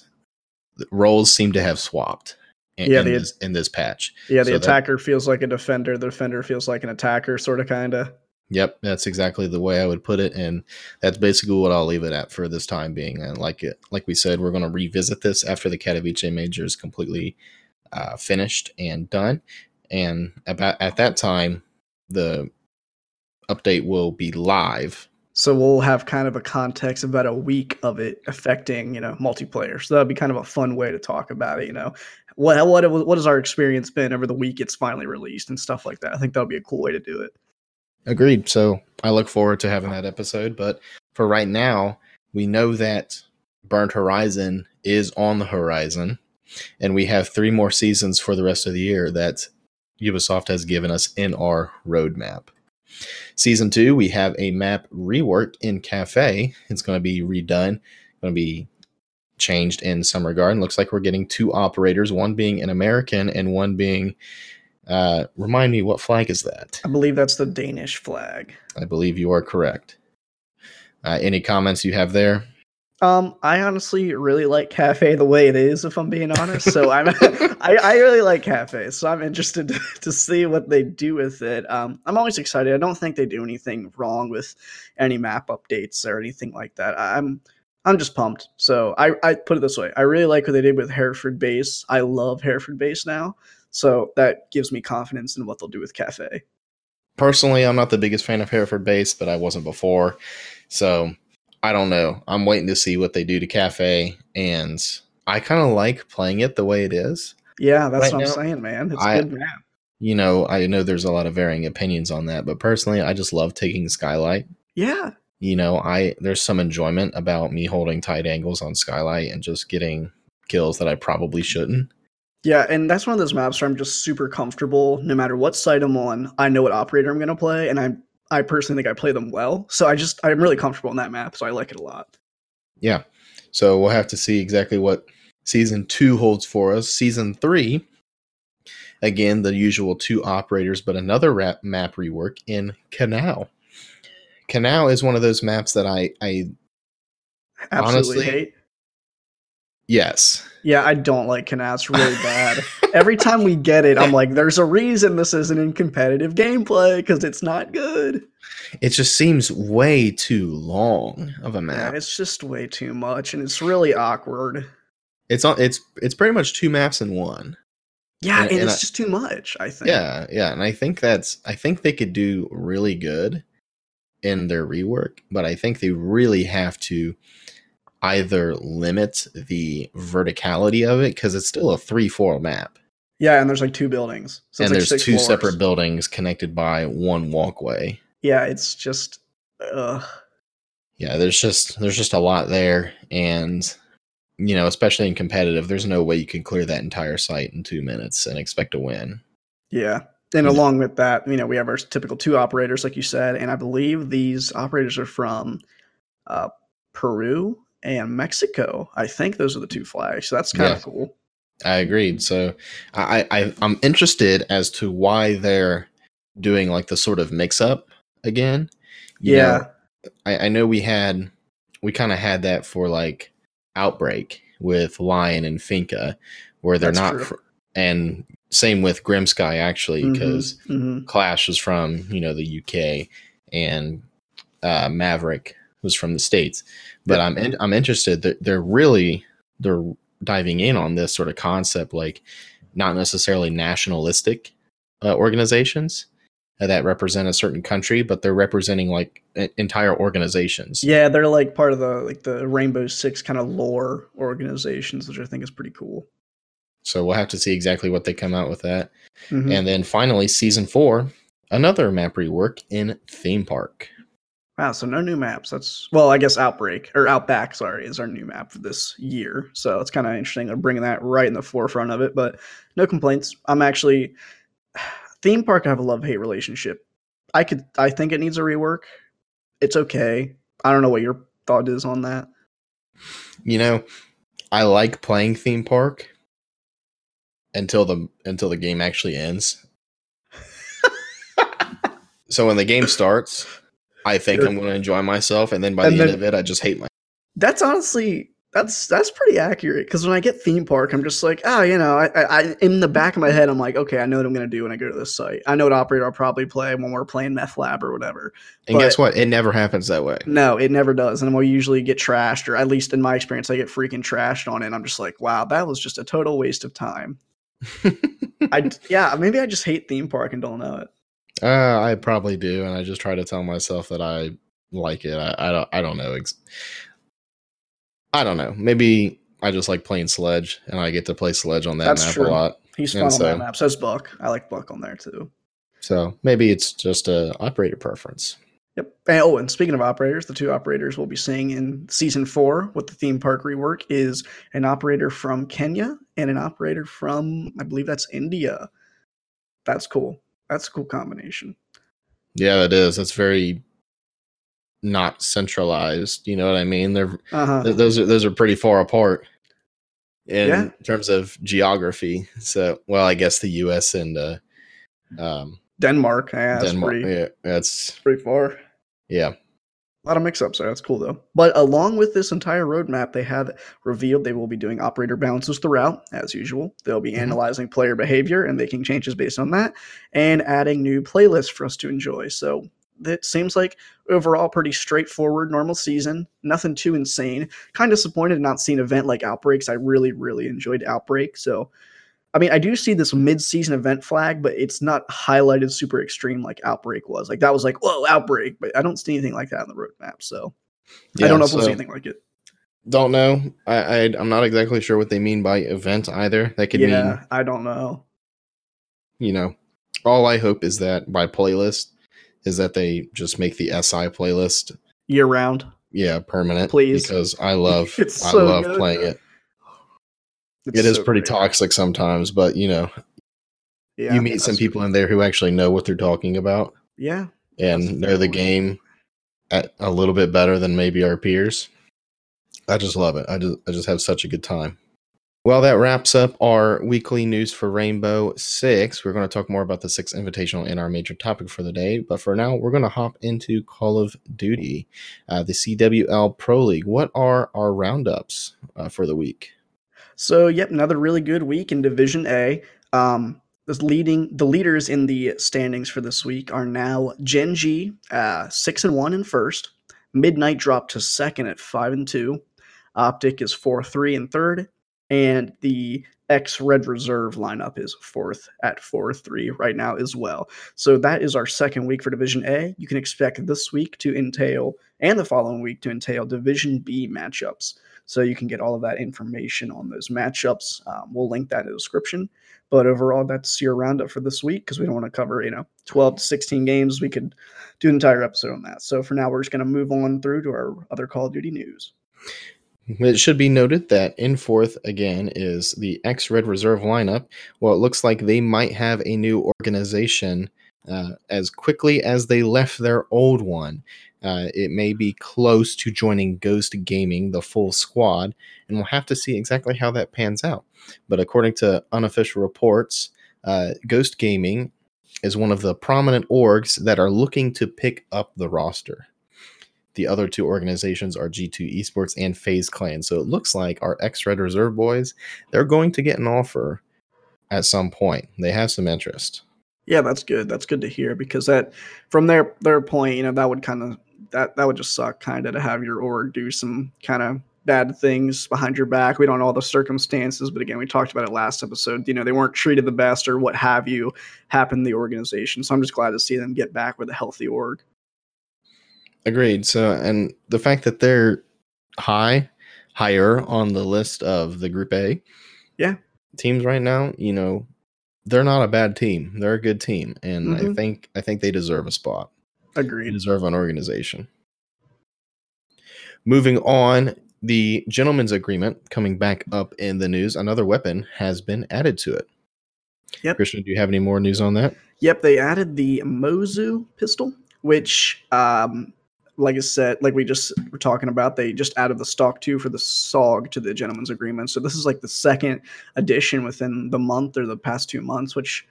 roles seem to have swapped. In, yeah, in, the, this, in this patch. Yeah, the so attacker that, feels like a defender. The defender feels like an attacker, sort of, kind of. Yep, that's exactly the way I would put it, and that's basically what I'll leave it at for this time being. And like it, like we said, we're going to revisit this after the Katowice major is completely uh, finished and done, and about at that time, the update will be live so we'll have kind of a context about a week of it affecting, you know, multiplayer. So that'd be kind of a fun way to talk about it. You know, what what what has our experience been over the week it's finally released and stuff like that. I think that would be a cool way to do it. Agreed. So I look forward to having that episode. But for right now, we know that Burnt Horizon is on the horizon, and we have three more seasons for the rest of the year that Ubisoft has given us in our roadmap. Season two, we have a map rework in Cafe. It's going to be redone, going to be changed in some regard. And looks like we're getting two operators, one being an American and one being. Uh, remind me, what flag is that? I believe that's the Danish flag. I believe you are correct. Uh, any comments you have there? Um, I honestly really like Cafe the way it is, if I'm being honest. So I'm, I, I really like Cafe, so I'm interested to, see what they do with it. Um, I'm always excited. I don't think they do anything wrong with any map updates or anything like that. I'm, I'm just pumped. So I, I put it this way: I really like what they did with Hereford Base. I love Hereford Base now, so that gives me confidence in what they'll do with Cafe. Personally, I'm not the biggest fan of Hereford Base, but I wasn't before. So I don't know. I'm waiting to see what they do to Cafe, and I kind of like playing it the way it is. Yeah, that's right what now, I'm saying, man. It's I, a good map. You know, I know there's a lot of varying opinions on that, but personally, I just love taking Skylight. Yeah. You know, I there's some enjoyment about me holding tight angles on Skylight and just getting kills that I probably shouldn't. Yeah, and that's one of those maps where I'm just super comfortable. No matter what site I'm on, I know what operator I'm going to play, and I'm I personally think I play them well. So I just I'm really comfortable in that map, so I like it a lot. Yeah. So we'll have to see exactly what season two holds for us. Season three, again, the usual two operators, but another rap map rework in Canal. Canal is one of those maps that I I absolutely honestly, hate. Yes. Yeah, I don't like Knast really bad. Every time we get it, I'm like, there's a reason this isn't in competitive gameplay because it's not good. It just seems way too long of a map. Yeah, it's just way too much, and it's really awkward. It's on. It's it's pretty much two maps in one. Yeah, And- and, and it's I- just too much. I think. Yeah, yeah, and I think that's. I think they could do really good in their rework, but I think they really have to either limit the verticality of it because it's still a three-four map, Yeah, and there's like two buildings, so it's and like there's two floors. separate buildings connected by one walkway. Yeah, it's just. Ugh. yeah there's just there's just a lot there and you know especially in competitive there's no way you can clear that entire site in two minutes and expect to win Yeah. And Yeah. along with that, you know, we have our typical two operators, like you said, and I believe these operators are from uh, Peru and Mexico. I think those are the two flags. So that's kind Yeah. of cool. i agreed so I, I i'm interested as to why they're doing like the sort of mix up again You Yeah. know, I, I know we had we kind of had that for like outbreak with lion and Finka where they're That's not fr- and same with Grim Sky actually Mhm, because mhm. Clash is from you know the UK, and uh, Maverick was from the states. But Yep. I'm in, I'm interested. That they're really they're diving in on this sort of concept, like not necessarily nationalistic uh, organizations uh, that represent a certain country, but they're representing like entire organizations. Yeah, they're like part of the like the Rainbow Six kind of lore organizations, which I think is pretty cool. So we'll have to see exactly what they come out with that. Mhm. And then finally, season four, another map rework in theme park. Wow, so no new maps. That's well, I guess Outbreak or Outback, sorry, is our new map for this year. So it's kind of interesting. They're bringing that right in the forefront of it, but no complaints. I'm actually theme park. I have a love hate relationship. I could, I think it needs a rework. It's okay. I don't know what your thought is on that. you know i like playing theme park until the until the game actually ends so when the game starts i think i'm going to enjoy myself and then by And the then- end of it i just hate my That's honestly that's that's pretty accurate because when I get theme park, I'm just like, oh, you know, I, I, in the back of my head, I'm like, okay, I know what I'm gonna do when I go to this site. I know what operator I'll probably play when we're playing Meth Lab or whatever. and but- guess what it never happens that way No, it never does. And we'll usually get trashed, or at least in my experience, I get freaking trashed on it. And I'm just like, wow, that was just a total waste of time. I yeah, maybe I just hate theme park and don't know it. Uh, i probably do and i just try to tell myself that i like it i, I don't i don't know ex- i don't know maybe i just like playing sledge and i get to play sledge on that That's map true. a lot He's And fun on so- that map. So is Buck. I like Buck on there too. so maybe it's just a operator preference Yep. And, oh, and speaking of operators, the two operators we'll be seeing in season four with the theme park rework is an operator from Kenya and an operator from, I believe that's India. That's cool. That's a cool combination. Yeah, it is. That's very not centralized. You know what I mean? They're Uh huh. th- those are those are pretty far apart in Yeah. terms of geography. So, well, I guess the U.S. and uh, um, Denmark. Yeah, Denmark. pretty, Yeah, that's pretty far. yeah. A lot of mix-ups there. That's cool though. But along with this entire roadmap, they have revealed they will be doing operator balances throughout, as usual. They'll be Mhm. analyzing player behavior and making changes based on that, and adding new playlists for us to enjoy. So that seems like overall pretty straightforward, normal season. Nothing too insane. Kind of disappointed not seeing an event like Outbreaks. I really, really enjoyed Outbreak. So I mean, I do see this mid-season event flag, but it's not highlighted super extreme like Outbreak was. Like that was like, whoa, Outbreak, but I don't see anything like that on the roadmap. So I don't know if we'll see anything like it. Don't know. I, I I'm not exactly sure what they mean by event either. That could mean Yeah, I don't know. you know. All I hope is that by playlist is that they just make the SI playlist Year round. yeah permanent Please. because I love I so love good. playing it. It's it is so pretty toxic sometimes, but you know, Yeah, you meet some people in there who actually know what they're talking about Yeah, and know the game at a little bit better than maybe our peers. I just love it. I just I just have such a good time. Well, that wraps up our weekly news for Rainbow Six. We're going to talk more about the Six Invitational in our major topic for the day, but for now, we're going to hop into Call of Duty, uh, the CWL Pro League. What are our roundups uh, for the week? So, yep, another really good week in Division A. Um, the leading the leaders in the standings for this week are now Gen G, uh, six and one in first. Midnight dropped to second at five and two. Optic is four three and third, and the X Red Reserve lineup is fourth at 4 3 right now as well. So that is our second week for Division A. You can expect this week to entail, and the following week to entail Division B matchups. So you can get all of that information on those matchups. Um, we'll link that in the description. But overall, that's your roundup for this week because we don't want to cover, you know, 12 to 16 games. We could do an entire episode on that. So for now, we're just going to move on through to our other Call of Duty news. It should be noted that in fourth again is the X Red Reserve lineup. Well, it looks like they might have a new organization uh, as quickly as they left their old one. Uh, it may be close to joining Ghost Gaming, the full squad, and we'll have to see exactly how that pans out. But according to unofficial reports, uh, Ghost Gaming is one of the prominent orgs that are looking to pick up the roster the other two organizations are G2 Esports and FaZe Clan. So it looks like our X Red Reserve boys, they're going to get an offer at some point. They have some interest. Yeah, that's good. That's good to hear because that from their their point, you know, that would kind of that that would just suck kind of to have your org do some kind of bad things behind your back. We don't know all the circumstances, but again, we talked about it last episode. You know, they weren't treated the best or what have you happened in the organization. So I'm just glad to see them get back with a healthy org. Agreed. So, and the fact that they're high, higher on the list of the Group A, yeah, teams right now, you know, they're not a bad team. They're a good team, and mm-hmm. I think I think they deserve a spot. Agreed. Deserve an organization. Moving on, the gentleman's agreement coming back up in the news. Another weapon has been added to it. Yep. Christian, do you have any more news on that? Yep, they added the Mozu pistol, which um, like I said, like we just were talking about, they just added the stock two for the Saug to the gentleman's agreement. So this is like the second addition within the month or the past two months, which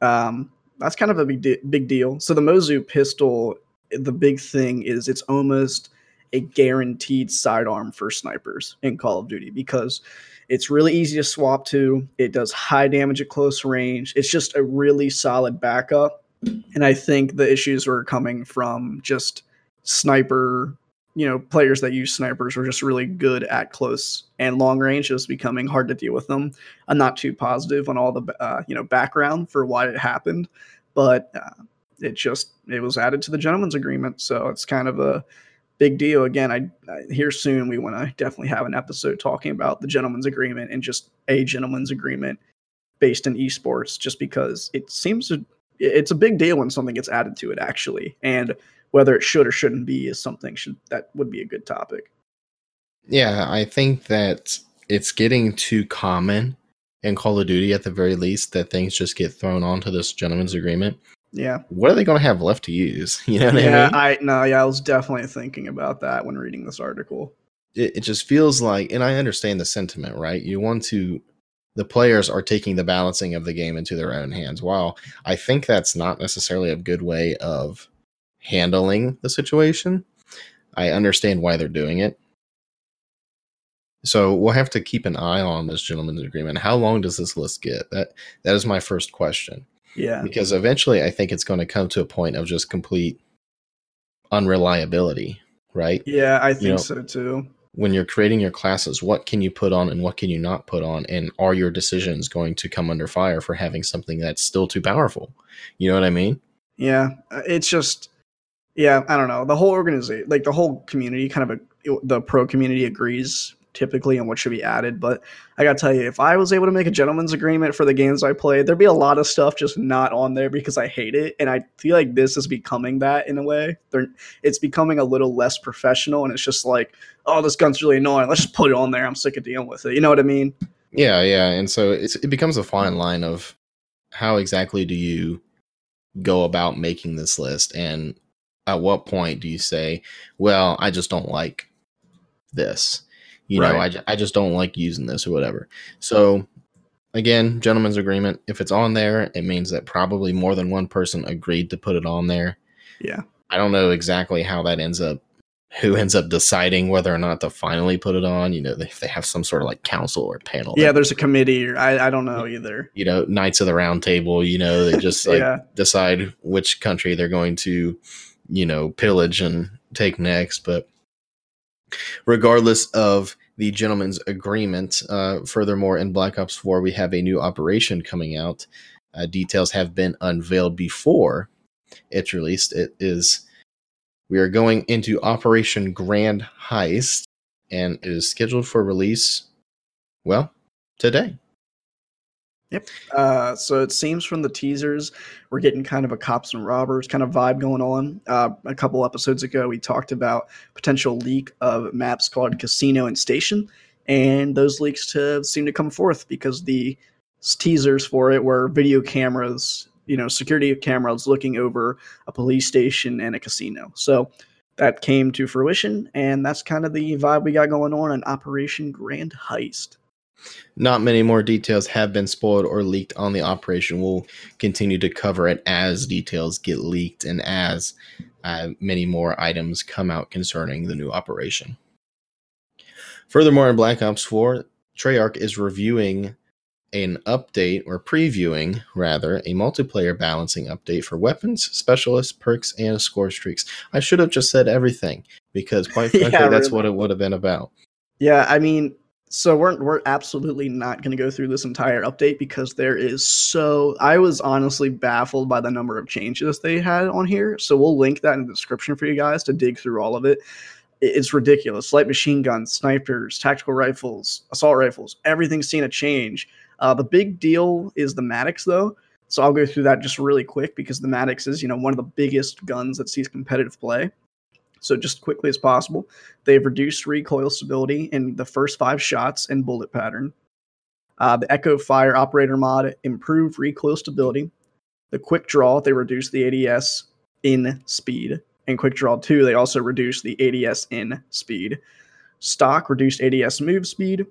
um, that's kind of a big de- big deal. So the Mozu pistol, the big thing is it's almost a guaranteed sidearm for snipers in Call of Duty because it's really easy to swap to. It does high damage at close range. It's just a really solid backup. And I think the issues were coming from just sniper you know players that use snipers are just really good at close and long range. Is becoming hard to deal with them. I'm not too positive on all the uh, you know background for why it happened but uh, it just it was added to the gentleman's agreement so it's kind of a big deal. Again i, I here soon we want to definitely have an episode talking about the gentleman's agreement and just a gentleman's agreement based in esports just because it seems to it's a big deal when something gets added to it actually. And whether it should or shouldn't be is something should that would be a good topic. Yeah, I think that it's getting too common in Call of Duty at the very least that things just get thrown onto this gentleman's agreement. Yeah. What are they going to have left to use? You know yeah, I mean? Yeah, I no, yeah, I was definitely thinking about that when reading this article. It, it just feels like, and I understand the sentiment, right? You want to, the players are taking the balancing of the game into their own hands. While I think that's not necessarily a good way of handling the situation. I understand why they're doing it. So we'll have to keep an eye on this gentleman's agreement. How long does this list get? That that is my first question. Yeah. Because eventually I think it's going to come to a point of just complete unreliability, right? Yeah, I think you know, so too. When you're creating your classes, what can you put on and what can you not put on? And are your decisions going to come under fire for having something that's still too powerful? You know what I mean? Yeah. Uh, it's just yeah, I don't know. The whole organization, like the whole community, kind of a, the pro community agrees typically on what should be added. But I gotta tell you, if I was able to make a gentleman's agreement for the games I played, there'd be a lot of stuff just not on there because I hate it, and I feel like this is becoming that in a way. They're, it's becoming a little less professional, and it's just like, oh, this gun's really annoying. Let's just put it on there. I'm sick of dealing with it. You know what I mean? Yeah, yeah. And so it becomes a fine line of how exactly do you go about making this list and at what point do you say, well, I just don't like this? You right. know, I, I just don't like using this or whatever. So, again, gentleman's agreement. If it's on there, it means that probably more than one person agreed to put it on there. Yeah. I don't know exactly how that ends up who ends up deciding whether or not to finally put it on. You know, if they have some sort of like council or panel. Yeah, there's a committee. Or I, I don't know either. You know, Knights of the Round Table. You know, they just like Yeah. decide which country they're going to, you know, pillage and take next. But regardless of the gentleman's agreement, uh, furthermore, in Black Ops 4, we have a new operation coming out. Uh, details have been unveiled before it's released. It is we are going into Operation Grand Heist, and it is scheduled for release. Well, today. Uh, so it seems from the teasers, we're getting kind of a cops and robbers kind of vibe going on. Uh, a couple episodes ago, we talked about potential leak of maps called Casino and Station, and those leaks to, seem to come forth because the teasers for it were video cameras, you know, security cameras looking over a police station and a casino. So that came to fruition, and that's kind of the vibe we got going on in Operation Grand Heist. Not many more details have been spoiled or leaked on the operation. We'll continue to cover it as details get leaked and as uh, many more items come out concerning the new operation. Furthermore, in Black Ops 4, Treyarch is reviewing an update or previewing rather a multiplayer balancing update for weapons, specialists, perks, and score streaks. I should have just said everything because quite Yeah, frankly, that's really. what it would have been about. Yeah, I mean, so we're we're absolutely not going to go through this entire update because there is so I was honestly baffled by the number of changes they had on here. So we'll link that in the description for you guys to dig through all of it. It's ridiculous. Light machine guns, snipers, tactical rifles, assault rifles, everything's seen a change. Uh, the big deal is the Maddox though. So I'll go through that just really quick because the Maddox is, you know, one of the biggest guns that sees competitive play. So just quickly as possible, they've reduced recoil stability in the first five shots and bullet pattern. Uh, the Echo Fire Operator mod improved recoil stability. The Quick Draw they reduced the ADS in speed, and Quick Draw Two they also reduced the ADS in speed. Stock reduced ADS move speed.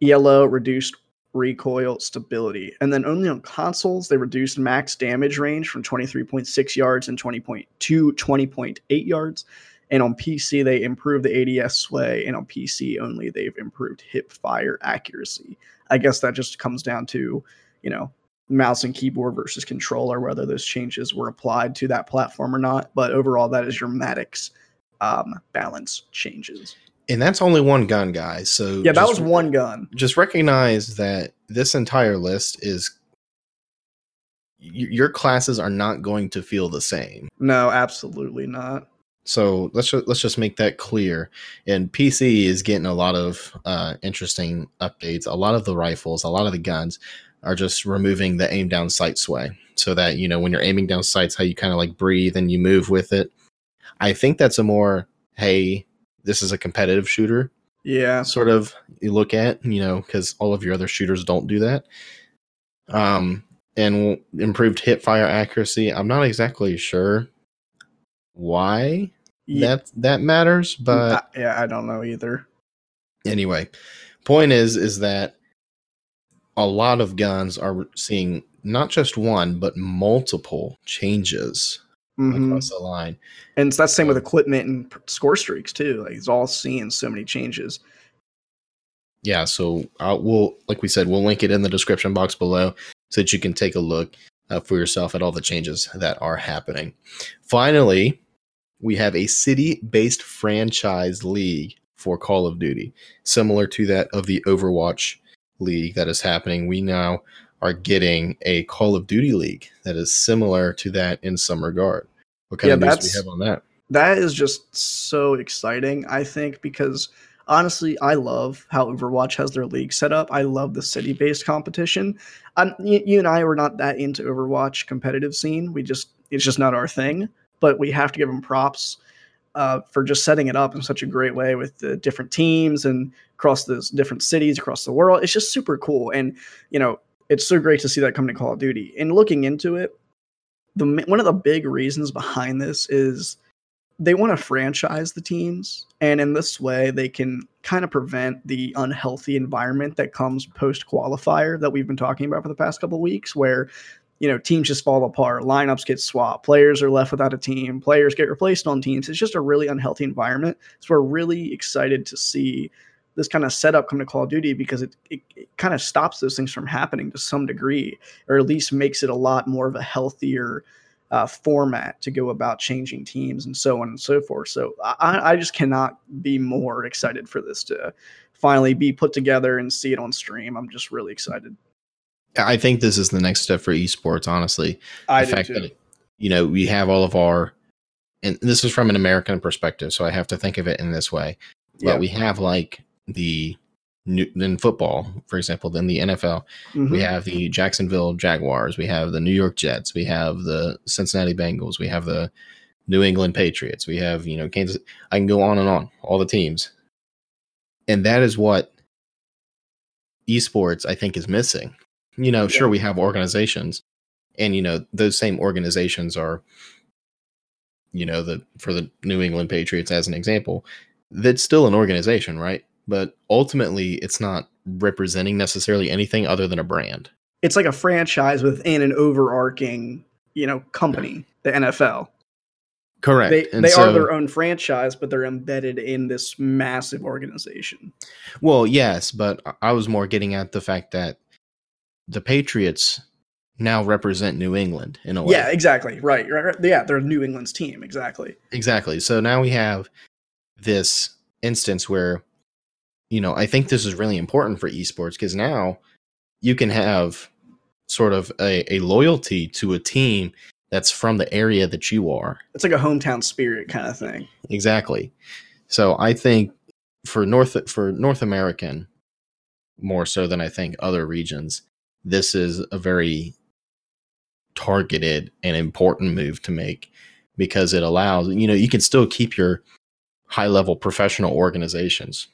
ELO reduced recoil stability. And then only on consoles, they reduced max damage range from 23.6 yards and 20.2 to 20.8 yards. And on PC, they improved the ADS sway. And on PC only, they've improved hip fire accuracy. I guess that just comes down to, you know, mouse and keyboard versus controller, whether those changes were applied to that platform or not. But overall, that is your Maddox um, balance changes. And that's only one gun, guys. So Yeah, that was one gun. just recognize that this entire list is your classes are not going to feel the same. No, absolutely not. So let's ju- let's just make that clear. And PC is getting a lot of uh, interesting updates. A lot of the rifles, a lot of the guns are just removing the aim down sight sway, so that you know when you're aiming down sights, how you kind of like breathe and you move with it. I think that's a more hey, this is a competitive shooter Yeah. sort of you look at, you know, because all of your other shooters don't do that. Um, and improved hip fire accuracy. I'm not exactly sure why Yeah, that that matters, but I- yeah, I don't know either. anyway, point is is that a lot of guns are seeing not just one but multiple changes Mhm. across the line. And it's that same with equipment and score streaks too. Like it's all seeing so many changes. yeah so uh, we'll like we said we'll link it in the description box below so that you can take a look uh, for yourself at all the changes that are happening finally we have a city-based franchise league for call of duty similar to that of the overwatch league that is happening we now are getting a call of duty league that is similar to that in some regard what kind Yeah, of news we have on that That is just so exciting, I think, because honestly, I love how Overwatch has their league set up. I love the city based competition. Um, you, you and I were not that into Overwatch competitive scene. We just, it's just not our thing, but we have to give them props. Uh, for just setting it up in such a great way with the different teams and across the different cities across the world. It's just super cool. And, you know, it's so great to see that come to Call of Duty. And looking into it, the one of the big reasons behind this is they want to franchise the teams and in this way they can kind of prevent the unhealthy environment that comes post qualifier that we've been talking about for the past couple weeks where you know, teams just fall apart, lineups get swapped, players are left without a team, players get replaced on teams. It's just a really unhealthy environment. So we're really excited to see this kind of setup come to Call of Duty because it, it, it kind of stops those things from happening to some degree, or at least makes it a lot more of a healthier uh, format to go about changing teams and so on and so forth. So I, I just cannot be more excited for this to finally be put together and see it on stream. I'm just really excited. I think this is the next step for esports. Honestly, I the fact too. that you know we have all of our, and this is from an American perspective, so I have to think of it in this way. But Yeah. we have like the new in football, for example, then the NFL. Mhm. We have the Jacksonville Jaguars. We have the New York Jets. We have the Cincinnati Bengals. We have the New England Patriots. We have, you know, Kansas. I can go on and on, all the teams. And that is what esports, I think, is missing. You know, sure, we have organizations, and, you know, those same organizations are, you know, the for the New England Patriots, as an example, that's still an organization, right? But ultimately, it's not representing necessarily anything other than a brand. It's like a franchise within an overarching, you know, company, the NFL. Correct. They And they so- are their own franchise, but they're embedded in this massive organization. Well, yes, but I- was more getting at the fact that the Patriots now represent New England in a way. Yeah, exactly. Right, right, right. Yeah, they're New England's team. Exactly. Exactly. So now we have this instance where, you know, I think this is really important for esports because now you can have sort of a, a loyalty to a team that's from the area that you are. It's like a hometown spirit kind of thing. Exactly. So I think for North for North American, more so than I think other regions, this is a very targeted and important move to make because it allows you know you can still keep your high level professional organizations,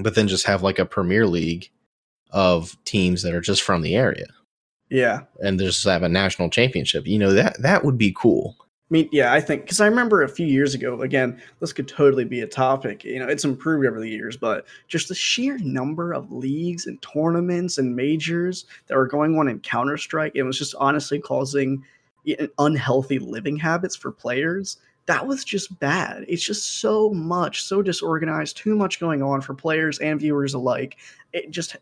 but then just have like a Premier League of teams that are just from the area Yeah. and just have a national championship. You know that that would be cool. I mean, yeah, I think because I remember a few years ago, again, this could totally be a topic. You know, it's improved over the years, but just the sheer number of leagues and tournaments and majors that were going on in Counter Strike, it was just honestly causing unhealthy living habits for players. That was just bad. It's just so much, so disorganized, too much going on for players and viewers alike. It just,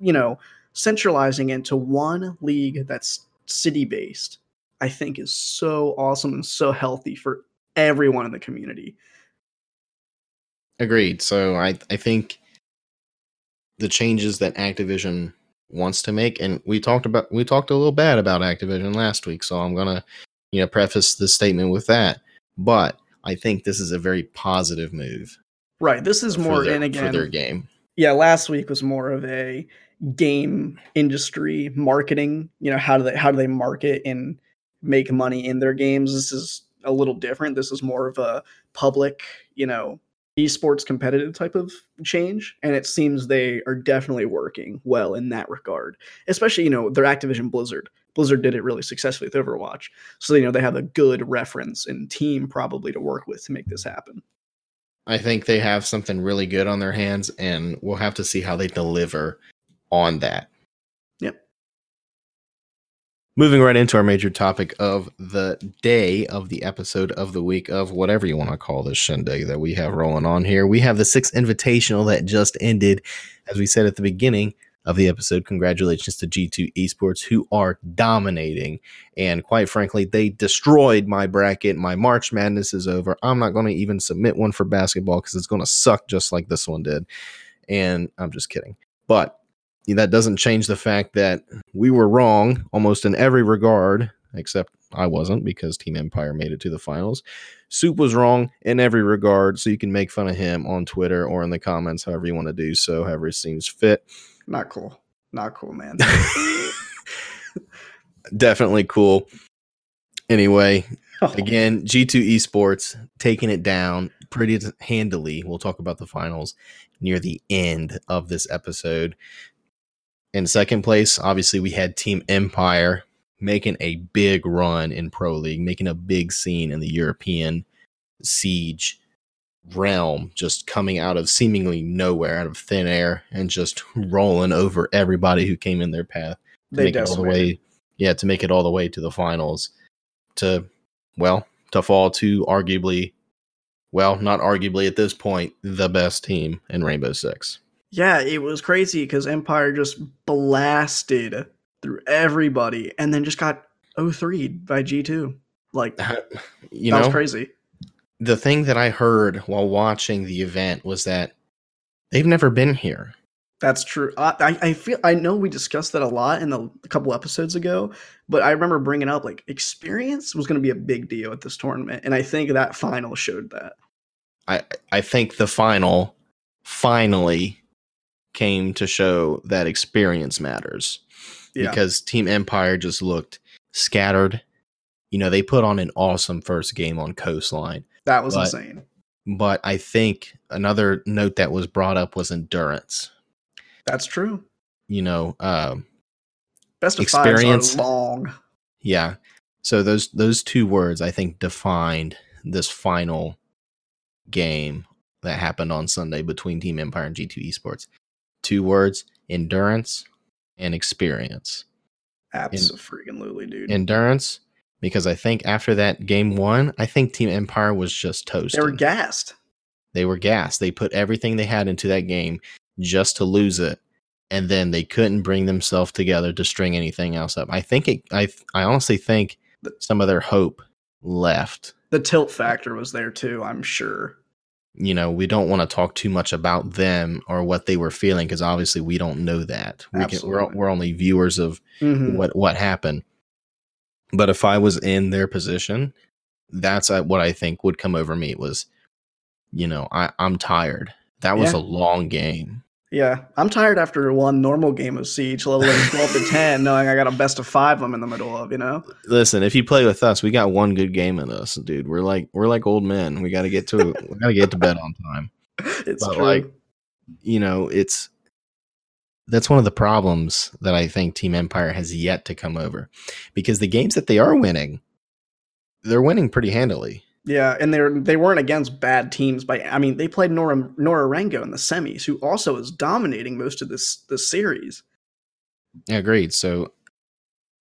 you know, centralizing into one league that's city based I think is so awesome and so healthy for everyone in the community. Agreed. So I I think the changes that Activision wants to make, and we talked about we talked a little bad about Activision last week, so I'm gonna you know preface the statement with that. But I think this is a very positive move Right. This is more, their, and for their again, game. yeah, last week was more of a game industry marketing. You know, how do they how do they market and make money in their games? This is a little different. This is more of a public, you know, esports competitive type of change, and it seems they are definitely working well in that regard. Especially, you know, their Activision Blizzard. Blizzard did it really successfully with Overwatch, so you know they have a good reference and team probably to work with to make this happen. I think they have something really good on their hands, and we'll have to see how they deliver on that. Yep. Moving right into our major topic of the day of the episode of the week of whatever you want to call this shindig that we have rolling on here. We have the sixth invitational that just ended. As we said at the beginning of the episode, congratulations to G2 Esports, who are dominating. And quite frankly, they destroyed my bracket. My March Madness is over. I'm not going to even submit one for basketball because it's going to suck just like this one did. And I'm just kidding. But that doesn't change the fact that we were wrong almost in every regard, except I wasn't because Team Empire made it to the finals. Soup was wrong in every regard, so you can make fun of him on Twitter or in the comments, however you want to do so, however it seems fit. Not cool. Not cool, man. Definitely cool. Anyway, oh. again, G2 Esports taking it down pretty handily. We'll talk about the finals near the end of this episode. In second place, obviously, we had Team Empire making a big run in Pro League, making a big scene in the European siege realm, just coming out of seemingly nowhere, out of thin air, and just rolling over everybody who came in their path to they make it all the way yeah, to make it all the way to the finals, to well, to fall to arguably, well, not arguably at this point, the best team in Rainbow Six. Yeah, it was crazy because Empire just blasted through everybody and then just got 03 by G2. Like, you that know, was crazy. The thing that I heard while watching the event was that they've never been here. That's true. I, I feel I know we discussed that a lot in the a couple episodes ago, but I remember bringing up like experience was going to be a big deal at this tournament, and I think that final showed that. I I think the final finally came to show that experience matters Yeah, because Team Empire just looked scattered. You know, they put on an awesome first game on Coastline, that was but- insane. but I think another note that was brought up was endurance. That's true. You know, um, Best of Experience. are long. yeah. So those those two words I think defined this final game that happened on Sunday between Team Empire and G2 Esports. Two words: endurance and experience. Absolutely, dude. Endurance, because I think after that game one, I think Team Empire was just toast. they were gassed. they were gassed. They put everything they had into that game just to lose it, and then they couldn't bring themselves together to string anything else up. I think it. I I honestly think some of their hope left. The tilt factor was there too. I'm sure. You know, we don't want to talk too much about them or what they were feeling because obviously we don't know that. We can, we're we're only viewers of Mhm. what what happened. But if I was in their position, that's uh, what I think would come over me was, you know, I I'm tired. That was Yeah. a long game. Yeah, I'm tired after one normal game of Siege, leveling 12 to 10, knowing I got a best of five I'm in the middle of, you know? Listen, if you play with us, we got one good game in us, dude. We're like we're like old men. We got to get to we got to get to bed on time. It's But, true. like, You know, it's that's one of the problems that I think Team Empire has yet to come over because the games that they are winning, they're winning pretty handily. yeah, and they're they weren't against bad teams by I mean, they played Nora Nora-Rengo in the semis, who also is dominating most of this this series. Agreed. So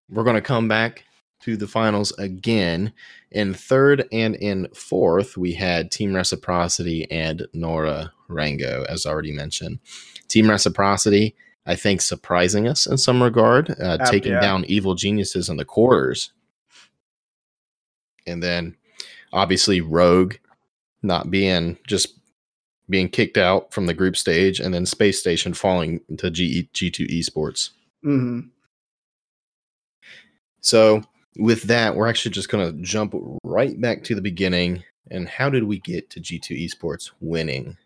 we're going to come back to the finals again. In third and in fourth, we had Team Reciprocity and Nora Rango, as already mentioned. Team Reciprocity, I think, surprising us in some regard, uh, taking yeah. down Evil Geniuses in the quarters. And then obviously Rogue not being just being kicked out from the group stage, and then Space Station falling to G- G2 Esports. hmm So, with that, we're actually just going to jump right back to the beginning. And how did we get to G2 Esports winning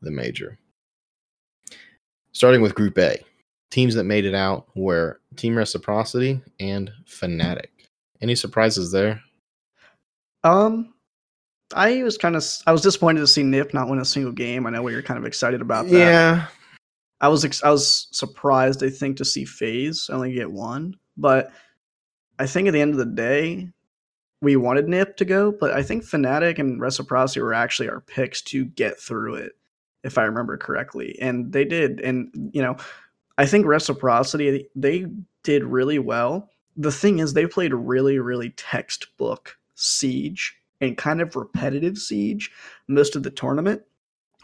the major? Starting with Group A, teams that made it out were Team Reciprocity and Fnatic. Any surprises there? Um, I was kind of I was disappointed to see Nip not win a single game. I know we were kind of excited about that. Yeah, I was ex- I was surprised. I think to see FaZe only get one, but I think at the end of the day, we wanted Nip to go, but I think Fnatic and Reciprocity were actually our picks to get through it, if I remember correctly, and they did. And you know, I think Reciprocity they did really well. The thing is, they played really, really textbook Siege and kind of repetitive Siege most of the tournament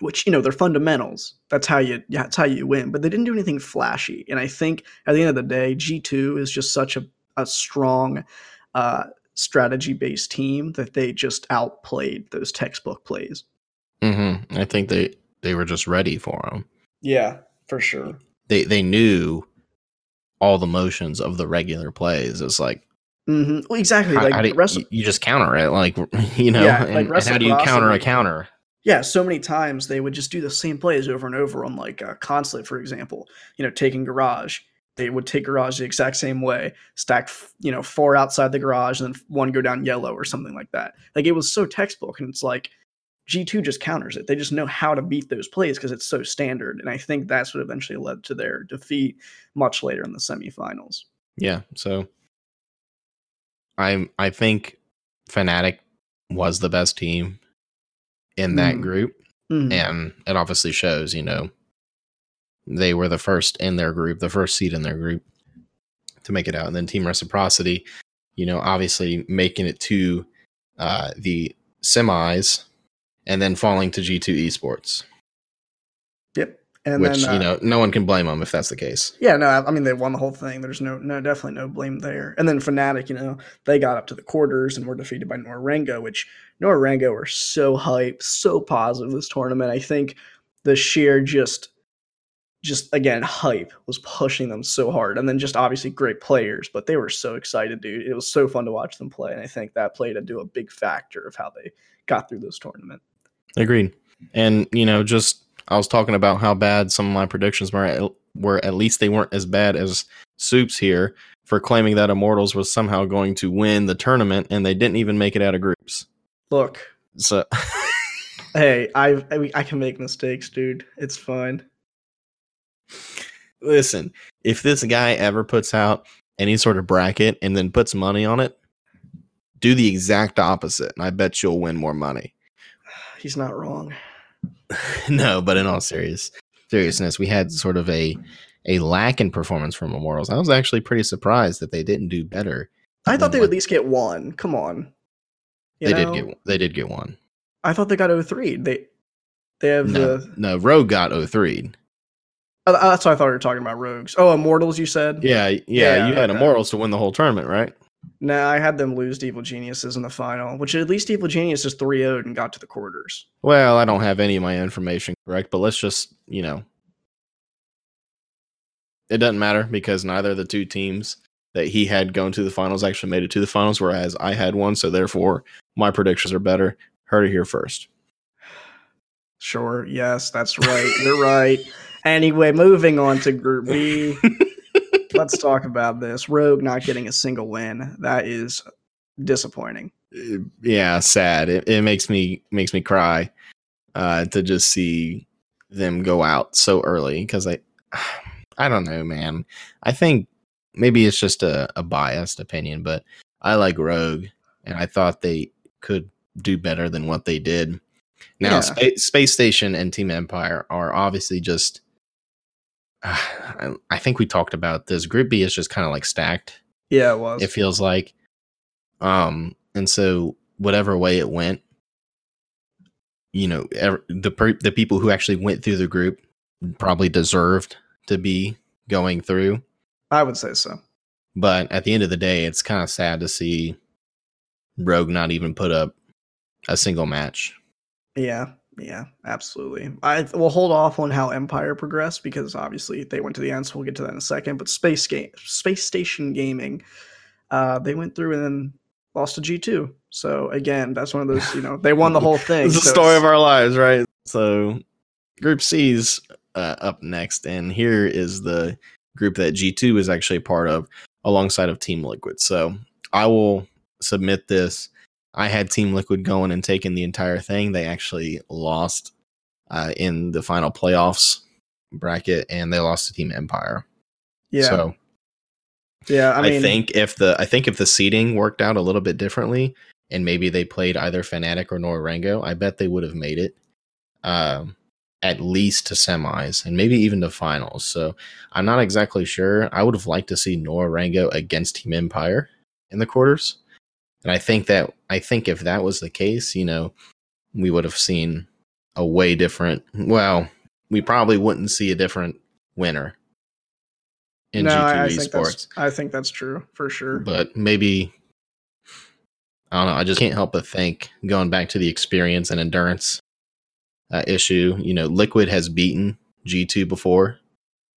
which you know they're fundamentals. That's how you that's how you win. But they didn't do anything flashy. And I think at the end of the day, G two is just such a a strong uh, strategy based team that they just outplayed those textbook plays. hmm I think they they were just ready for them. Yeah, for sure. They they knew all the motions of the regular plays. It's like hmm Well, exactly. how, like how do you, rest- you- you just counter it, like you know, Yeah, and, like and how do you counter a counter? yeah, so many times they would just do the same plays over and over on like uh, Consulate, for example. You know, taking Garage, they would take Garage the exact same way, stack you know four outside the garage, and then one go down yellow or something like that. Like it was so textbook, and it's like G two just counters it. They just know how to beat those plays because it's so standard, and I think that's what eventually led to their defeat much later in the semifinals. Yeah, so I I think Fnatic was the best team in that Mm. group, Mhm. and it obviously shows. You know, they were the first in their group, the first seed in their group. to make it out, and then Team Reciprocity, you know, obviously making it to uh, the semis, and then falling to G two Esports. Yep. And which then, uh, you know, no one can blame them if that's the case. Yeah, no, I I mean they won the whole thing. There's no, no, definitely no blame there. And then Fnatic, you know, they got up to the quarters and were defeated by Norengo, which Norengo were so hype, so positive this tournament. I think the sheer just, just again hype was pushing them so hard, and then just obviously great players, but they were so excited, dude. It was so fun to watch them play, and I think that played into a big factor of how they got through this tournament. Agreed. And you know, just I was talking about how bad some of my predictions were. Were at least they weren't as bad as Soups here for claiming that Immortals was somehow going to win the tournament, and they didn't even make it out of groups. Look, So, hey, I, I I can make mistakes, dude. It's fine. listen, if this guy ever puts out any sort of bracket and then puts money on it, do the exact opposite, and I bet you'll win more money. He's not wrong. no, but in all serious seriousness, we had sort of a a lack in performance from Immortals. I was actually pretty surprised that they didn't do better. I thought they would at least get one. Come on. You they know? did get they did get one. I thought they got 03. They they have No, the no, Rogue got 03. oh, that's what I thought we were talking about rogues. Oh, Immortals you said? Yeah, yeah, Yeah, you had okay. Immortals to win the whole tournament, right? Nah, I had them lose to Evil Geniuses in the final, which at least Evil Geniuses 3 0'd and got to the quarters. Well, I don't have any of my information correct, but let's just, you know, it doesn't matter because neither of the two teams that he had going to the finals actually made it to the finals, whereas I had one. So therefore, my predictions are better. Heard it here first. Sure, yes, that's right. You're right. Anyway, moving on to Group B. Let's talk about this. Rogue not getting a single win. That is disappointing. Uh, yeah, sad. It, it makes me makes me cry uh, to just see them go out so early because I I don't know, man. I think maybe it's just a, a biased opinion, but I like Rogue, and I thought they could do better than what they did. Now, Yeah. Spa- Space Station and Team Empire are obviously just. I, I think we talked about this. Group B is just kind of like stacked Yeah, it was. it feels like um and so whatever way it went you know the per- the people who actually went through the group probably deserved to be going through I would say so. but at the end of the day it's kind of sad to see rogue not even put up a single match Yeah, yeah, absolutely. I will hold off on how Empire progressed because obviously they went to the end, so we'll get to that in a second. But Space Game, Space Station Gaming, uh, they went through and then lost to G two. So again, that's one of those. You know, they won the whole thing. it's the so story it's- of our lives right so group c's uh, up next and here is the group that g2 is actually a part of alongside of team liquid so i will submit this i had team liquid going and taking the entire thing they actually lost uh, in the final playoffs bracket and they lost to team empire yeah, so yeah. I I, mean, think if the I think if the seating worked out a little bit differently, and maybe they played either Fnatic or Nora-Rengo, I bet they would have made it um, at least to semis and maybe even to finals. So I'm not exactly sure. I would have liked to see Nora-Rengo against Team Empire in the quarters, and I think that I think if that was the case, you know, we would have seen a way different. Well, we probably wouldn't see a different winner in no, G2 I, esports that's I think that's true for sure. but maybe I don't know. I just can't help but think going back to the experience and endurance uh, issue. You know, Liquid has beaten G two before.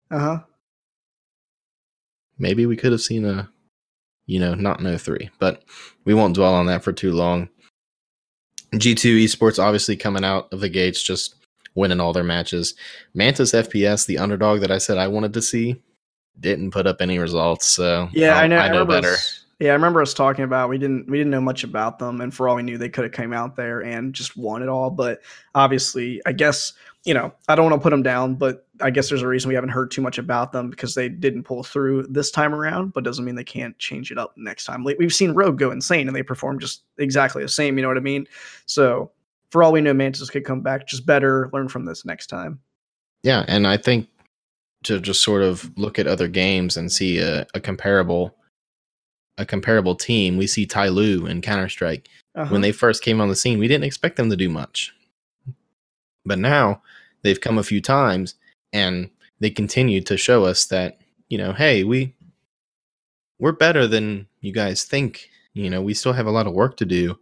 Uh huh. Maybe we could have seen a, you know, not no three, but we won't dwell on that for too long. G two esports obviously coming out of the gates, just winning all their matches. Mantis FPS, the underdog that I said I wanted to see, didn't put up any results. So Yeah, I'll- I know. I know remember better. Us, yeah, I remember us talking about we didn't we didn't know much about them, and for all we knew, they could have came out there and just won it all. But obviously, I guess you know I don't want to put them down, but I guess there's a reason we haven't heard too much about them because they didn't pull through this time around. But doesn't mean they can't change it up next time. Like we've seen Rogue go insane and they perform just exactly the same. You know what I mean? So for all we know, Mantis could come back just better. Learn from this next time. Yeah, and I think to just sort of look at other games and see a, a comparable a comparable team. We see TyLoo in Counter Strike. Uh-huh. When they first came on the scene, we didn't expect them to do much. But now they've come a few times and they continue to show us that, you know, hey, we we're better than you guys think. You know, we still have a lot of work to do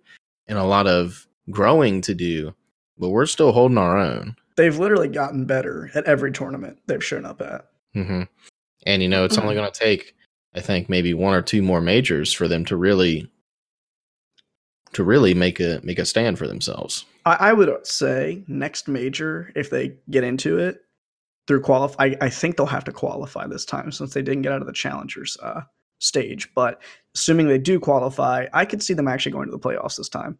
and a lot of growing to do, but we're still holding our own. they've literally gotten better at every tournament they've shown up at. hmm And you know, it's only going to take, I think, maybe one or two more majors for them to really, to really make a make a stand for themselves. I, I would say next major, if they get into it through qualify, I, I think they'll have to qualify this time since they didn't get out of the challengers uh, stage. But assuming they do qualify, I could see them actually going to the playoffs this time.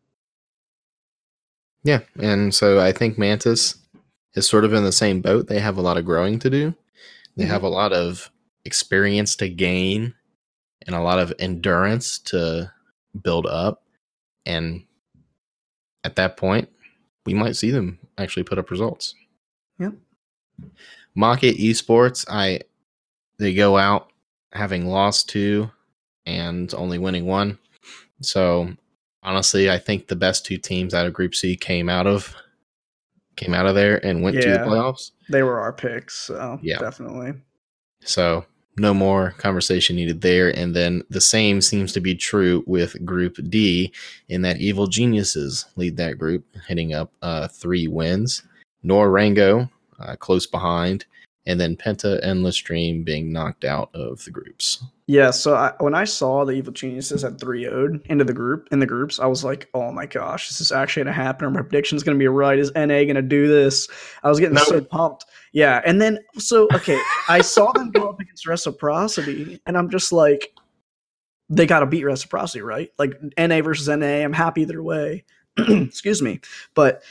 Yeah, and so I think Mantis is sort of in the same boat. They have a lot of growing to do. They Mhm. have a lot of experience to gain and a lot of endurance to build up. And at that point, we might see them actually put up results. Yep. Mkers Esports, I they go out having lost two and only winning one. So honestly, I think the best two teams out of Group C came out of came out of there and went to the playoffs. They were our picks, so Yeah. definitely. So no more conversation needed there. And then the same seems to be true with Group D, in that Evil Geniuses lead that group, hitting up uh, three wins. Nora-Rengo uh, close behind, and then Penta Endless Lestream being knocked out of the groups. Yeah, so I, when I saw the Evil Geniuses had 3 0 into the group in the groups, I was like, "Oh my gosh, this is actually gonna happen. My prediction's gonna be right. Is NA gonna do this?" I was getting No. so pumped. Yeah, and then so okay, I saw them go up against Reciprocity, and I'm just like, they got to beat Reciprocity, right? Like NA versus NA. I'm happy either way. Excuse me, but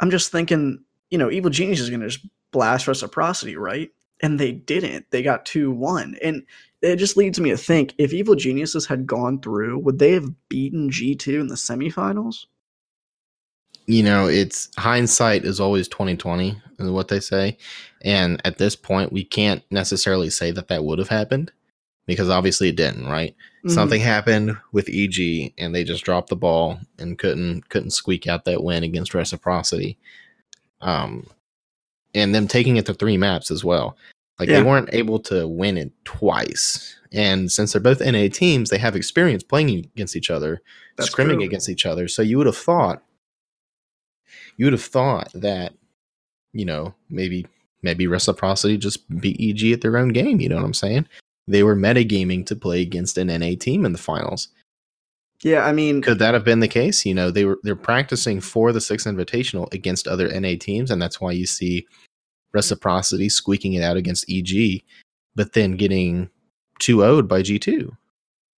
I'm just thinking, you know, Evil Genius is gonna just blast Reciprocity, right? And they didn't. They got two one, and it just leads me to think if Evil Geniuses had gone through, would they have beaten G2 in the semifinals? You know, it's hindsight is always twenty twenty, is what they say, and at this point, we can't necessarily say that that would have happened because obviously it didn't, right? Mhm. something happened with EG and they just dropped the ball and couldn't couldn't squeak out that win against reciprocity. Um and them taking it to three maps as well. Like Yeah. they weren't able to win it twice. And since they're both NA teams, they have experience playing against each other, That's scrimming true. against each other. So you would have thought you would have thought that, you know, maybe maybe reciprocity just beat EG at their own game, you know what I'm saying? They were metagaming to play against an NA team in the finals. Yeah, I mean, Could that have been the case? You know, they were they're practicing for the sixth invitational against other NA teams, and that's why you see reciprocity squeaking it out against EG, but then getting 2 0'd by G2.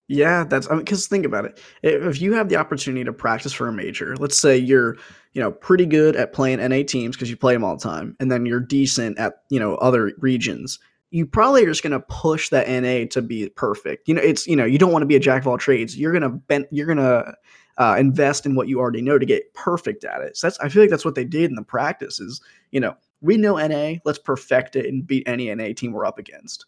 yeah, that's I mean, because think about it. If if you have the opportunity to practice for a major, let's say you're, you know, pretty good at playing NA teams because you play them all the time, and then you're decent at, you know, other regions. You probably are just going to push that NA to be perfect. You know, it's you know, you don't want to be a jack of all trades. You're gonna bend, you're gonna uh, invest in what you already know to get perfect at it. So that's I feel like that's what they did in the practice. Is you know, we know NA, let's perfect it and beat any NA team we're up against.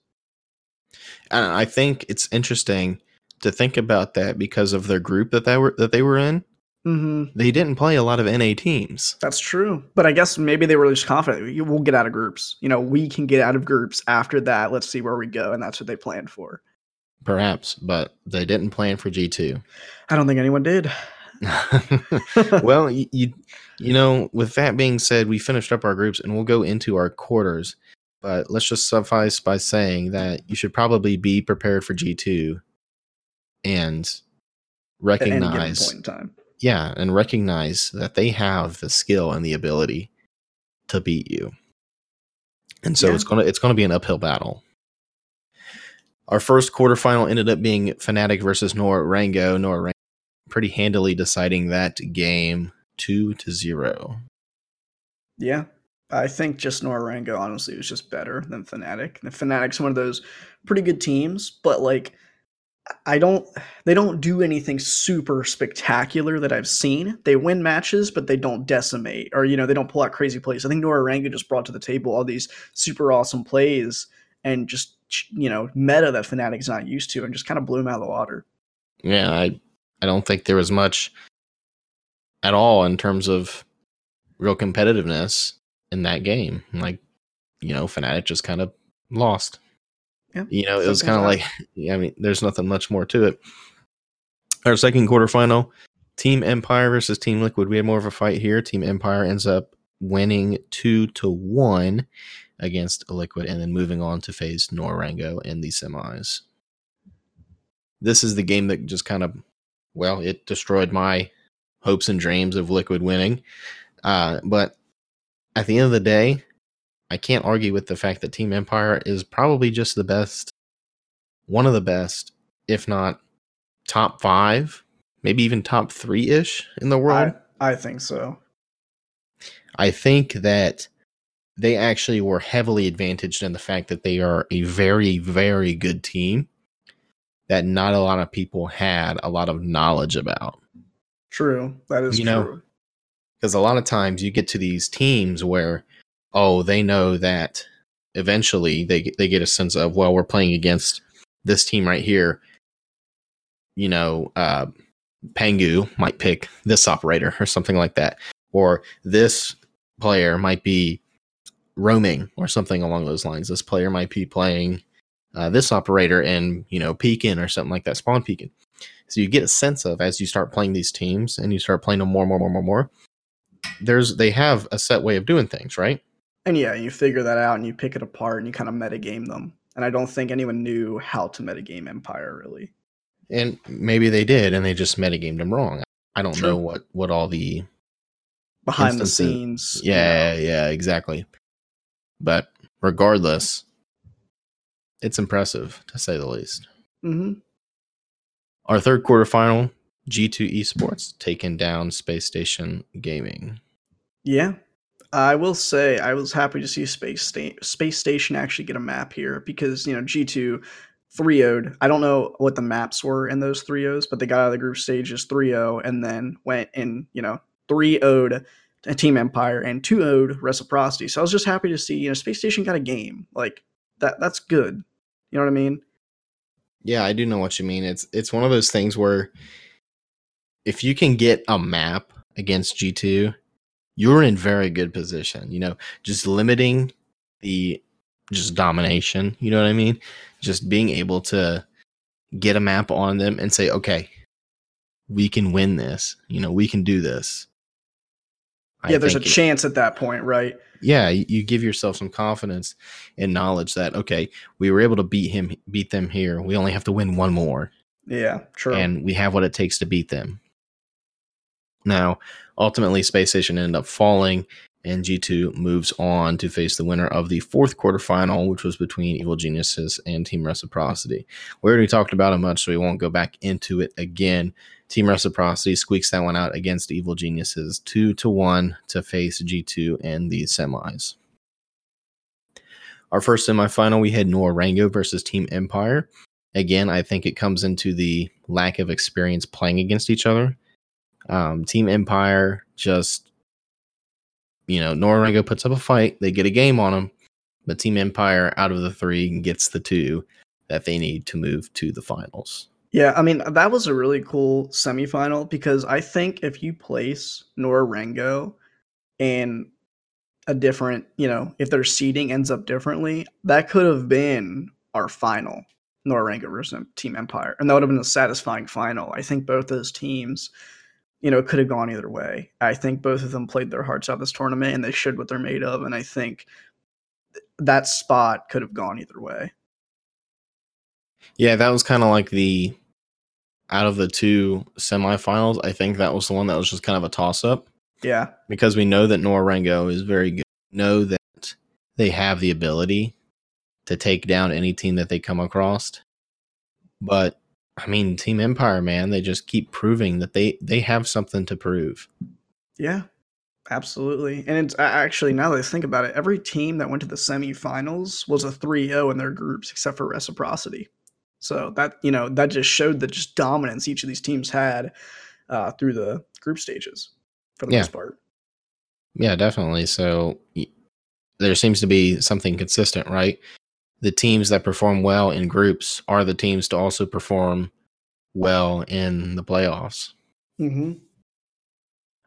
And I think it's interesting to think about that because of their group that they were that they were in. Hmm They didn't play a lot of NA teams. That's true. But I guess maybe they were just confident. We'll get out of groups. You know, we can get out of groups after that. Let's see where we go. And that's what they planned for. Perhaps, but they didn't plan for G2. I don't think anyone did. well, you, you you know, with that being said, we finished up our groups and we'll go into our quarters. But let's just suffice by saying that you should probably be prepared for G2 and at any given recognize point in time. Yeah, and recognize that they have the skill and the ability to beat you. And so Yeah. it's gonna it's gonna be an uphill battle. Our first quarterfinal ended up being Fnatic versus Nora-Rengo. Nor Rango pretty handily deciding that game two to zero. Yeah. I think just Nora-Rengo honestly was just better than Fnatic. The Fnatic's one of those pretty good teams, but like I don't they don't do anything super spectacular that I've seen. They win matches, but they don't decimate or you know, they don't pull out crazy plays. I think Nora-Rengo just brought to the table all these super awesome plays and just you know meta that Fnatic's not used to, and just kind of blew them out of the water. Yeah, I I don't think there was much at all in terms of real competitiveness in that game. Like, you know, Fnatic just kind of lost. Yeah, you know, it was kind of like, I mean, there's nothing much more to it. Our second quarterfinal, Team Empire versus Team Liquid. We had more of a fight here. Team Empire ends up winning two to one against Liquid, and then moving on to face Nora-Rengo in the semis. This is the game that just kind of, well, it destroyed my hopes and dreams of Liquid winning. Uh, but at the end of the day, I can't argue with the fact that Team Empire is probably just the best, one of the best, if not top five, maybe even top three ish in the world. I, I think so. I think that they actually were heavily advantaged in the fact that they are a very, very good team that not a lot of people had a lot of knowledge about. True. That is you true. because a lot of times you get to these teams where, oh, they know that eventually they they get a sense of, well, we're playing against this team right here. You know, uh, Pengu might pick this operator or something like that, or this player might be roaming or something along those lines. This player might be playing uh, this operator and you know peeking or something like that, spawn peeking. So you get a sense of as you start playing these teams and you start playing them more, more, more, more, more. There's they have a set way of doing things, right? And yeah, you figure that out and you pick it apart and you kind of metagame them. And I don't think anyone knew how to metagame Empire really. And maybe they did, and they just metagamed them wrong. I don't True. know what what all the Behind the Instances- scenes. you yeah know. yeah exactly. But regardless, it's impressive to say the least. Mhm. Our third quarterfinal, G2 Esports taking down Space Station Gaming. Yeah. I will say I was happy to see Space Sta- Space Station actually get a map here because, you know, G2 3 0'd. I don't know what the maps were in those 3 0s, but they got out of the group stages 3 0 and then went in, you know, 3 0'd Team Empire and 2 0'd Reciprocity. So I was just happy to see, you know, Space Station got a game. Like, that that's good. You know what I mean? Yeah, I do know what you mean. It's it's one of those things where if you can get a map against G2, you're in very good position. You know, just limiting the just domination, you know what I mean? Just being able to get a map on them and say, "Okay, we can win this. You know, we can do this." I yeah, there's a it- chance at that point, right? yeah you you give yourself some confidence and knowledge that okay we were able to beat him beat them here we only have to win one more Yeah, true. and we have what it takes to beat them now ultimately space station ended up falling and g2 moves on to face the winner of the fourth quarterfinal which was between evil geniuses and team reciprocity we already talked about it much so we won't go back into it again Team Reciprocity squeaks that one out against Evil Geniuses, two to one to face G2 in the semis. Our first semifinal, we had Nora-Rengo versus Team Empire. Again, I think it comes into the lack of experience playing against each other. Um, Team Empire just, you know, Nora-Rengo puts up a fight, they get a game on them, but Team Empire, out of the three, gets the two that they need to move to the finals. Yeah, I mean that was a really cool semifinal because I think if you place Nora-Rengo in a different, you know, if their seeding ends up differently, that could have been our final Nora-Rengo versus Team Empire, and that would have been a satisfying final. I think both those teams, you know, it could have gone either way. I think both of them played their hearts out this tournament, and they showed what they're made of, and I think that spot could have gone either way. Yeah, that was kind of like the out of the two semifinals. I think that was the one that was just kind of a toss up Yeah, because we know that Nora-Rengo is very good. Know that they have the ability to take down any team that they come across. But I mean, Team Empire, man, they just keep proving that they they have something to prove. Yeah, absolutely. And it's actually now that I think about it, every team that went to the semifinals was a 3-0 in their groups except for Reciprocity. So that you know that just showed the just dominance each of these teams had uh, through the group stages for the Yeah. most part. Yeah, definitely. So y- there seems to be something consistent, right? The teams that perform well in groups are the teams to also perform well in the playoffs. Mm-hmm.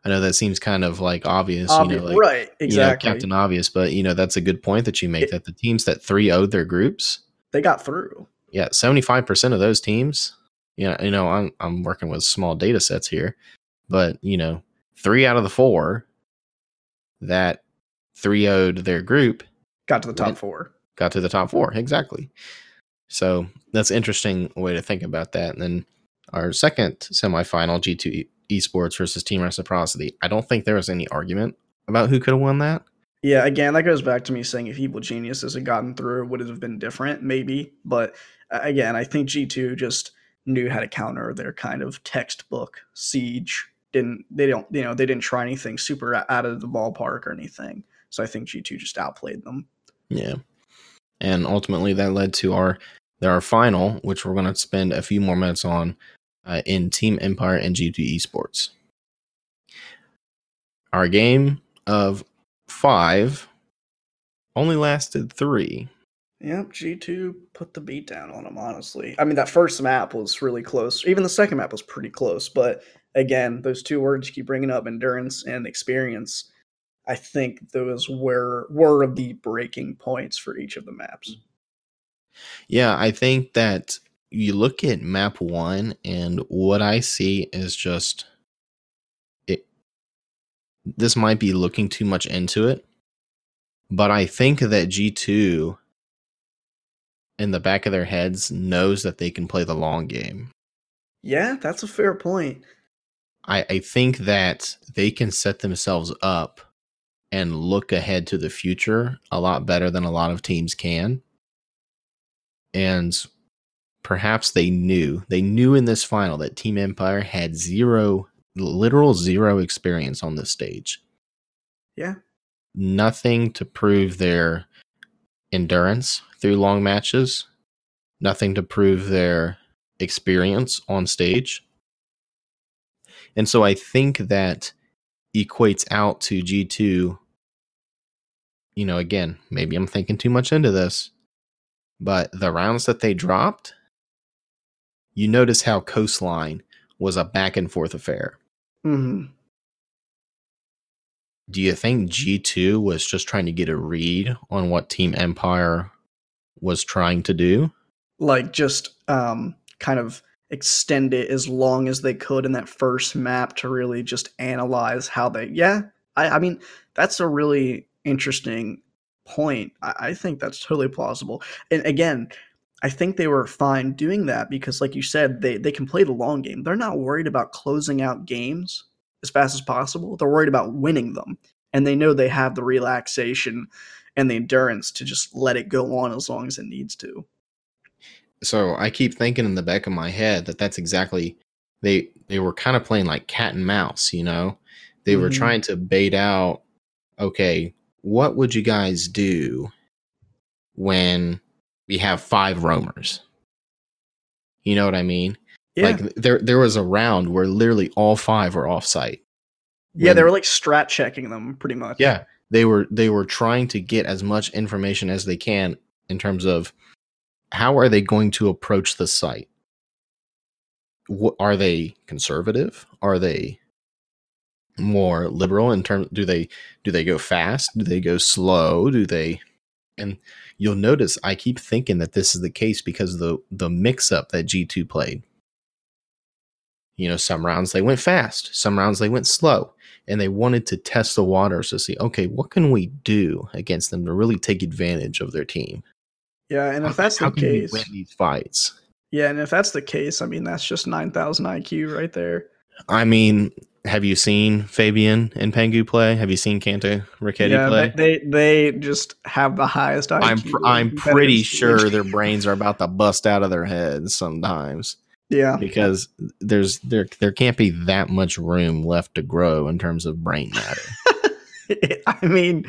I know that seems kind of like obvious, Obvi- you know, like right, exactly. you know, Captain Obvious, but you know that's a good point that you make that the teams that three owed their groups, they got through. yeah, seventy five percent of those teams, you know, you know, I'm I'm working with small data sets here, but you know, three out of the four that three owed their group Got to the top Went- four. Got to the top four exactly. So that's interesting way to think about that. And then our second semifinal, G two esports versus Team Reciprocity. I don't think there was any argument about who could have won that. Yeah, again, that goes back to me saying if Evil Geniuses had gotten through, would it have been different? Maybe. But again, I think G2 just knew how to counter their kind of textbook siege. Didn't they don't you know, they didn't try anything super out of the ballpark or anything. So I think G2 just outplayed them. Yeah. And ultimately that led to our our final, which we're going to spend a few more minutes on uh, in Team Empire and G2 Esports. Our game of five only lasted three. Yep, G2 put the beat down on them, honestly. I mean, that first map was really close. Even the second map was pretty close. But again, those two words keep bringing up, endurance and experience, I think those were were the breaking points for each of the maps. Yeah, I think that you look at map one, and what I see is just it. This might be looking too much into it, but I think that G2 in the back of their heads knows that they can play the long game. Yeah, that's a fair point. I, I think that they can set themselves up and look ahead to the future a lot better than a lot of teams can. And perhaps they knew, they knew in this final that Team Empire had zero, literal zero experience on this stage. Yeah. Nothing to prove their endurance through long matches, nothing to prove their experience on stage. And so I think that equates out to G2. You know, again, maybe I'm thinking too much into this, but the rounds that they dropped, you notice how Coastline was a back and forth affair. Mm-hmm. Do you think G2 was just trying to get a read on what Team Empire was trying to do? Like just um kind of extend it as long as they could in that first map to really just analyze how they yeah. I, I mean, that's a really interesting point. I, I think that's totally plausible. And again, I think they were fine doing that because, like you said, they, they can play the long game. They're not worried about closing out games as fast as possible. They're worried about winning them. And they know they have the relaxation and the endurance to just let it go on as long as it needs to. So I keep thinking in the back of my head that that's exactly they they were kind of playing like cat and mouse, you know. They were Mhm. trying to bait out okay, what would you guys do when we have five roamers? You know what I mean? Yeah. Like there there was a round where literally all five were off site. yeah, they were like strat checking them pretty much. yeah, they were they were trying to get as much information as they can in terms of how are they going to approach the site. What, are they conservative? Are they more liberal in terms? Do they do they go fast? Do they go slow? Do they? And you'll notice I keep thinking that this is the case because the the mix up that G two played. You know, some rounds they went fast, some rounds they went slow and they wanted to test the waters to see, okay, what can we do against them to really take advantage of their team? Yeah, and How- if that's how the can we case, win these fights. yeah, and if that's the case, I mean that's just nine thousand IQ right there. I mean, have you seen Fabian and Pengu play? Have you seen Kanto Ricchetti yeah, play? they, they they just have the highest IQ. I'm pr- I'm pretty sure their brains are about to bust out of their heads sometimes Yeah, because there's there there can't be that much room left to grow in terms of brain matter. I mean,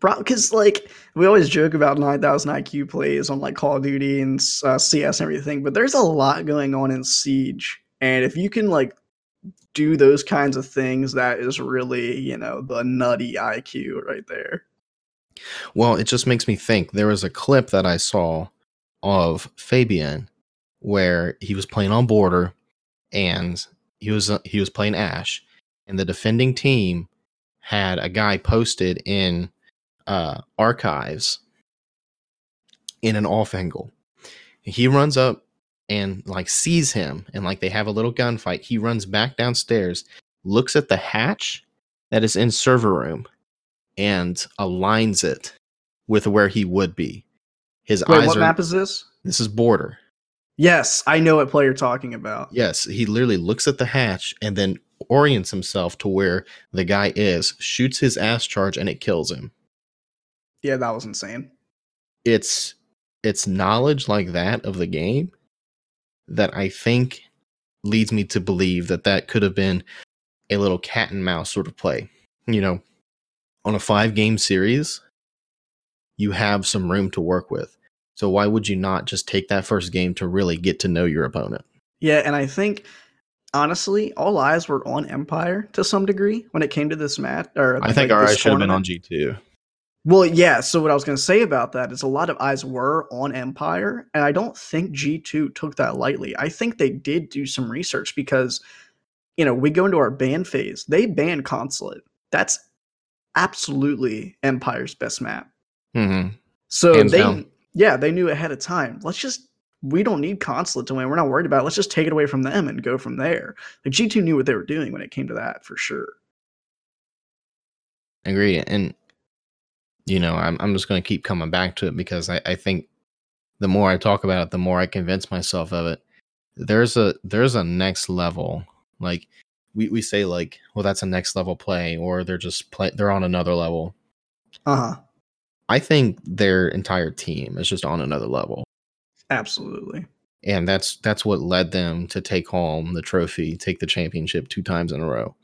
because like we always joke about nine thousand IQ plays on like Call of Duty and uh, CS and everything, but there's a lot going on in Siege, and if you can like do those kinds of things, that is really you know the nutty IQ right there. Well, it just makes me think. There was a clip that I saw of Fabian where he was playing on border and he was uh, he was playing Ash and the defending team had a guy posted in uh, archives in an off angle. He runs up and like sees him and like they have a little gunfight. He runs back downstairs, looks at the hatch that is in server room and aligns it with where he would be. His Wait, eyes what are map is this? this is border. Yes, I know what play you're talking about. Yes, he literally looks at the hatch and then orients himself to where the guy is, shoots his Ash charge, and it kills him. Yeah, that was insane. It's it's knowledge like that of the game that I think leads me to believe that that could have been a little cat and mouse sort of play. You know, on a five game series, you have some room to work with. So why would you not just take that first game to really get to know your opponent? Yeah, and I think honestly, all eyes were on Empire to some degree when it came to this match. Or I think like, our eyes should have been on G two. Well, yeah. So what I was going to say about that is a lot of eyes were on Empire, and I don't think G two took that lightly. I think they did do some research because, you know, we go into our ban phase. They ban Consulate. That's absolutely Empire's best map. Mm-hmm. So Hands they, down. yeah, they knew ahead of time. Let's just. We don't need consulate to win. We're not worried about it. Let's just take it away from them and go from there. Like G2 knew what they were doing when it came to that for sure. Agree. And you know, I'm I'm just gonna keep coming back to it because I, I think the more I talk about it, the more I convince myself of it. There's a there's a next level. Like we, we say like, well, that's a next level play, or they're just play they're on another level. Uh huh. I think their entire team is just on another level. Absolutely. And that's that's what led them to take home the trophy, take the championship two times in a row.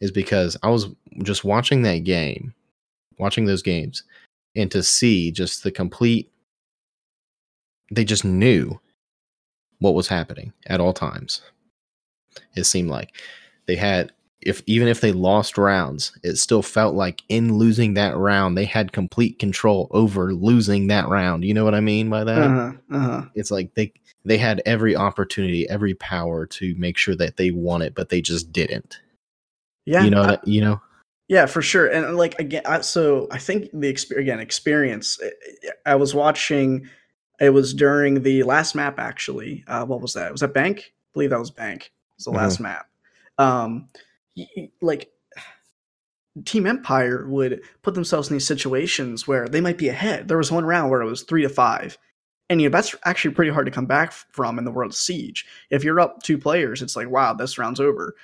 Is because I was just watching that game, watching those games, and to see just the complete they just knew what was happening at all times. It seemed like they had if even if they lost rounds, it still felt like in losing that round, they had complete control over losing that round. You know what I mean by that? Uh huh. Uh huh. It's like they they had every opportunity, every power to make sure that they won it, but they just didn't. Yeah. you know, I- you know. Yeah, for sure. And like again, I, so I think the experience again experience. eh, I was watching. It was during the last map actually. Uh, what was that? Was that Bank? I believe that was Bank. It was the last map. Um, like Team Empire would put themselves in these situations where they might be ahead. There was one round where it was three to five, and you know that's actually pretty hard to come back from in the world of Siege. If you're up two players, it's like wow, this round's over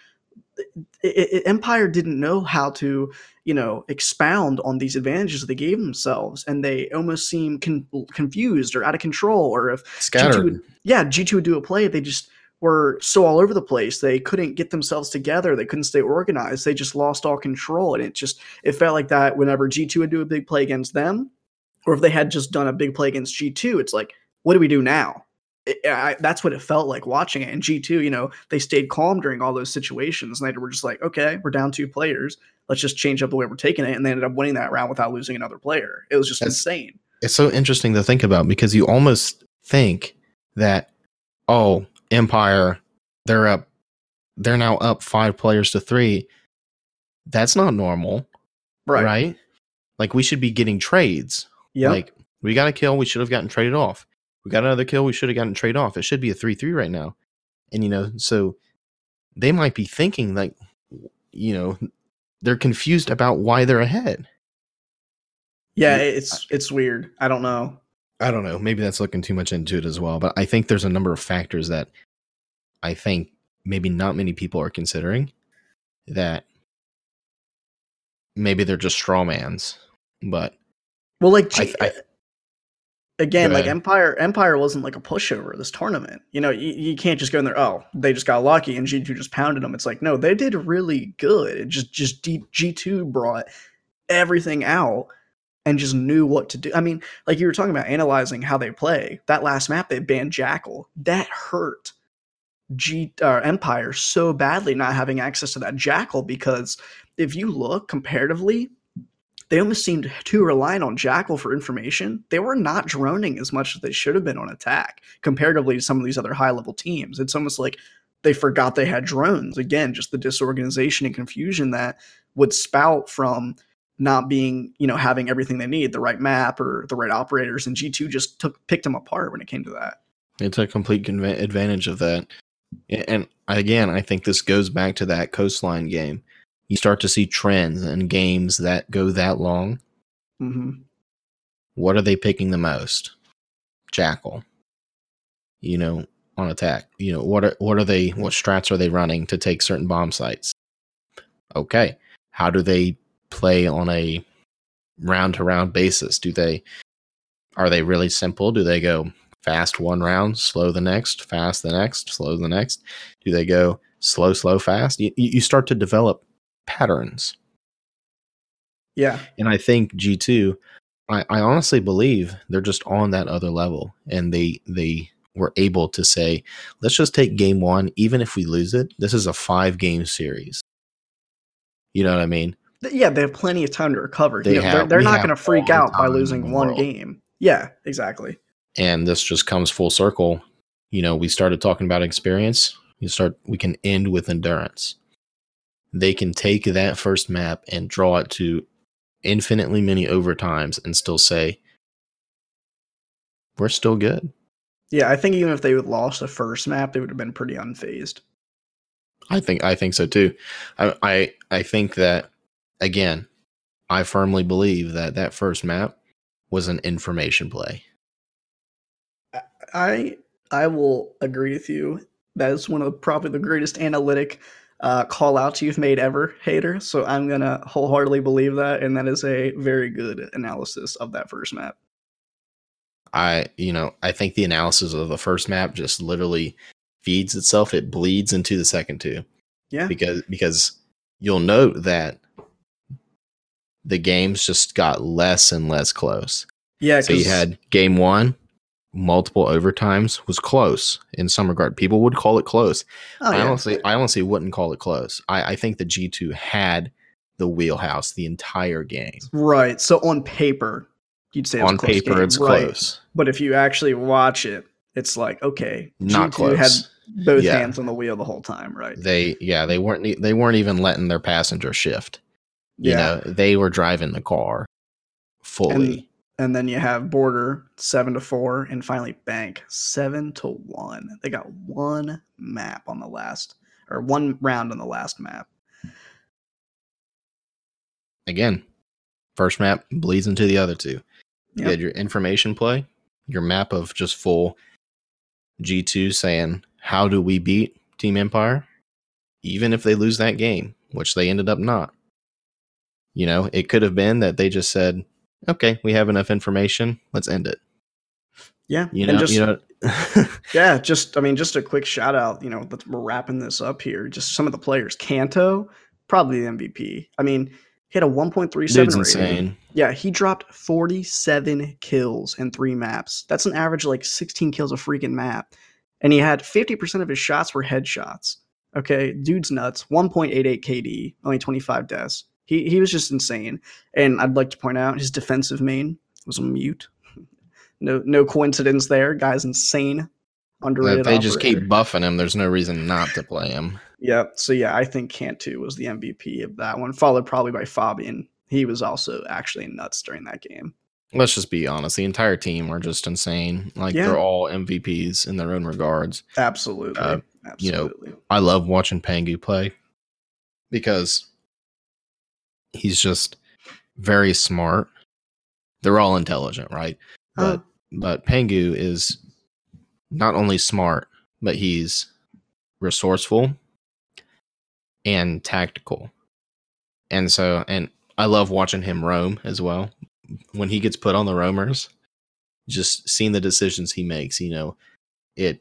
it, Empire didn't know how to, you know, expound on these advantages they gave themselves, and they almost seem con- confused or out of control. Or if G2 would, yeah, G two would do a play, they just were so all over the place. They couldn't get themselves together. They couldn't stay organized. They just lost all control, and it just it felt like that whenever G two would do a big play against them, or if they had just done a big play against G two, it's like, what do we do now? It, I, that's what it felt like watching it. And G2, you know, they stayed calm during all those situations. And they were just like, okay, we're down two players. Let's just change up the way we're taking it. And they ended up winning that round without losing another player. It was just That's- insane. it's so interesting to think about because you almost think that oh empire they're up they're now up five players to three that's not normal Right. right, like we should be getting trades Yeah. like we got a kill we should have gotten traded off we got another kill we should have gotten trade off it should be a 3-3 right now and you know so they might be thinking like you know they're confused about why they're ahead yeah. It's, it's weird. I don't know. I don't know. Maybe that's looking too much into it as well. But I think there's a number of factors that I think maybe not many people are considering that maybe they're just straw mans. But Well, like, I- I- again, like. Empire, Empire wasn't like a pushover this tournament. You know, you, you can't just go in there. Oh, they just got lucky and G two just pounded them. It's like no, they did really good. It just just G two brought everything out and just knew what to do. I mean, like you were talking about analyzing how they play. That last map they banned Jackal. That hurt G uh, Empire so badly not having access to that Jackal because if you look comparatively, they almost seemed too reliant on Jackal for information. They were not droning as much as they should have been on attack comparatively to some of these other high level teams. It's almost like they forgot they had drones. Again, just the disorganization and confusion that would spout from not being, you know, having everything they need, the right map or the right operators. And G2 just took picked them apart when it came to that. It's a complete advantage of that. And again, I think this goes back to that coastline game. You start to see trends in games that go that long. Mm-hmm. What are they picking the most? Jackal. You know, on attack. You know, what are what are they what strats are they running to take certain bomb sites? Okay. How do they play on a round to round basis? Do they are they really simple? Do they go fast one round, slow the next, fast the next, slow the next? Do they go slow, slow, fast? You, you start to develop patterns. Yeah. And I think G2, I, I honestly believe they're just on that other level and they they were able to say, let's just take game one, even if we lose it. This is a five game series. You know what I mean? Yeah, they have plenty of time to recover. They You know, have- they're they're not going to freak out by losing one world. game. Yeah, exactly. and this just comes full circle you know we started talking about experience you start we can end with endurance they can take that first map and draw it to infinitely many overtimes and still say we're still good Yeah, I think even if they would lost the first map, they would have been pretty unfazed. i think i think so too i i, I think that again i firmly believe that that first map was an information play I I will agree with you. That is one of the, probably the greatest analytic uh, call outs you've made ever, hater. So I'm gonna wholeheartedly believe that, and that is a very good analysis of that first map. I, you know, I think the analysis of the first map just literally feeds itself. It bleeds into the second two Yeah, because because you'll note that the games just got less and less close. yeah. So you had game one, multiple overtimes was close in some regard. People would call it close. oh, I honestly, I honestly wouldn't call it close. I, I think the G two had the wheelhouse the entire game. right. So on paper, you'd say it was a On close paper, game, it's right. close, But if you actually watch it, it's like okay, not G2 close. had both Yeah. hands on the wheel the whole time, right? they yeah they weren't they weren't even letting their passenger shift you Yeah. know they were driving the car fully And then you have Border seven to four, and finally Bank seven to one. They got one map on the last, or one round on the last map. again first map bleeds into the other two you Yep. had your information play your map of just full g2 saying how do we beat team empire even if they lose that game which they ended up not you know it could have been that they just said okay we have enough information let's end it Yeah, you and know just, you know yeah, just I mean, just a quick shout out. You know, we're wrapping this up here. Just some of the players. Kanto, probably the MVP. I mean, he had a one point three seven dude's rating. insane Yeah, he dropped 47 kills in three maps. That's an average like 16 kills a freaking map. And he had 50% of his shots were headshots. Okay, dude's nuts. 1.88 KD, only 25 deaths. He, he was just insane. And I'd like to point out his defensive main was a mute. No no coincidence there. Guy's insane. Underrated. if they just keep buffing him there's no reason not to play him Yep. So yeah, I think Kanto was the MVP of that one, followed probably by Fabian. He was also actually nuts during that game. let's just be honest the entire team are just insane like Yeah. they're all mvps in their own regards Absolutely. Uh, you know, Absolutely. i love watching Pengu play because he's just very smart. They're all intelligent right? But Uh, but Pengu is not only smart but he's resourceful and tactical. And so and i love watching him roam as well. When he gets put on the roamers just seeing the decisions he makes you know it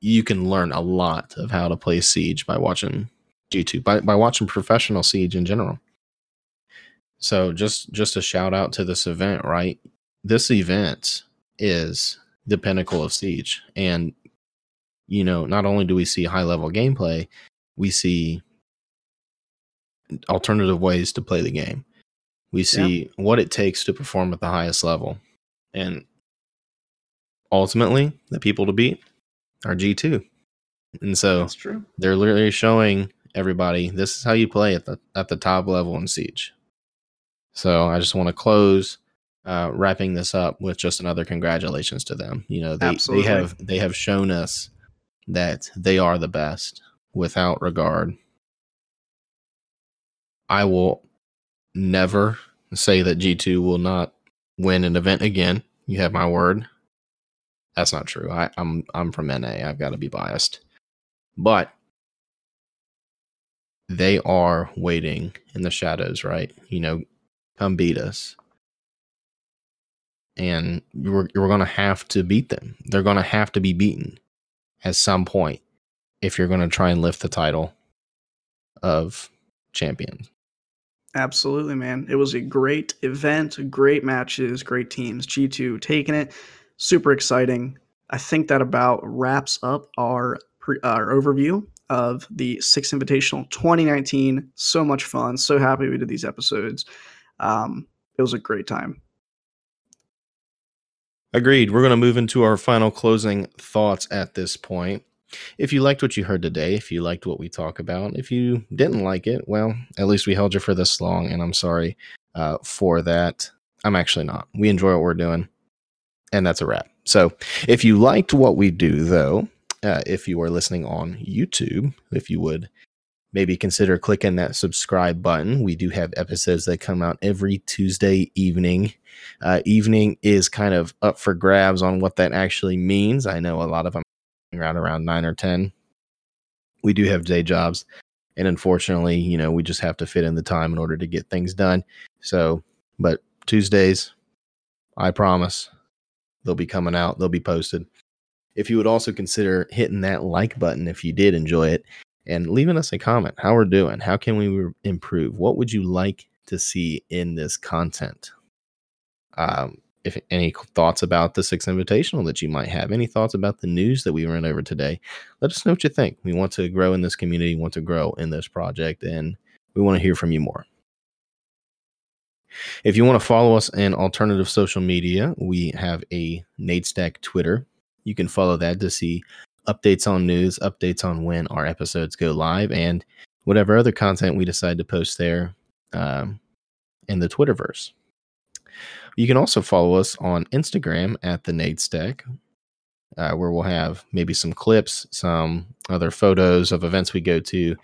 you can learn a lot of how to play siege by watching youtube by, by watching professional siege in general so just just a shout out to this event right this event is the pinnacle of siege and you know not only do we see high level gameplay we see alternative ways to play the game We see yeah. what it takes to perform at the highest level. And ultimately, the people to beat are G2. And so That's true. they're literally showing everybody this is how you play at the at the top level in Siege. So I just want to close uh, wrapping this up with just another congratulations to them. You know, they, they have they have shown us that they are the best without regard. I will never say that G2 will not win an event again. You have my word. That's not true. I, I'm I'm from NA. I've got to be biased. But they are waiting in the shadows, right? You know, come beat us. And you're, you're going to have to beat them. They're going to have to be beaten at some point if you're going to try and lift the title of champion. Absolutely, man. It was a great event, great matches, great teams. G2 taking it. Super exciting. I think that about wraps up our, pre- our overview of the Six Invitational 2019. So much fun. So happy we did these episodes. Um, it was a great time. Agreed. We're going to move into our final closing thoughts at this point. If you liked what you heard today, if you liked what we talk about, if you didn't like it, well, at least we held you for this long, and I'm sorry uh, for that. I'm actually not. We enjoy what we're doing, and that's a wrap. So, if you liked what we do, though, uh, if you are listening on YouTube, if you would maybe consider clicking that subscribe button. We do have episodes that come out every Tuesday evening. Uh, evening is kind of up for grabs on what that actually means. I know a lot of them around around nine or ten. We do have day jobs, and unfortunately, you know, we just have to fit in the time in order to get things done. So, but Tuesdays, I promise, they'll be coming out. They'll be posted. If you would also consider hitting that like button if you did enjoy it, and leaving us a comment how we're doing? How can we improve? What would you like to see in this content? Um, if any thoughts about the six invitational that you might have any thoughts about the news that we ran over today let us know what you think. We want to grow in this community want to grow in this project and we want to hear from you more. If you want to follow us in alternative social media we have a nadestack twitter. You can follow that to see updates on news, updates on when our episodes go live, and whatever other content we decide to post there um, in the Twitterverse. You can also follow us on Instagram at the Nade Stack, uh, where we'll have maybe some clips, some other photos of events we go to,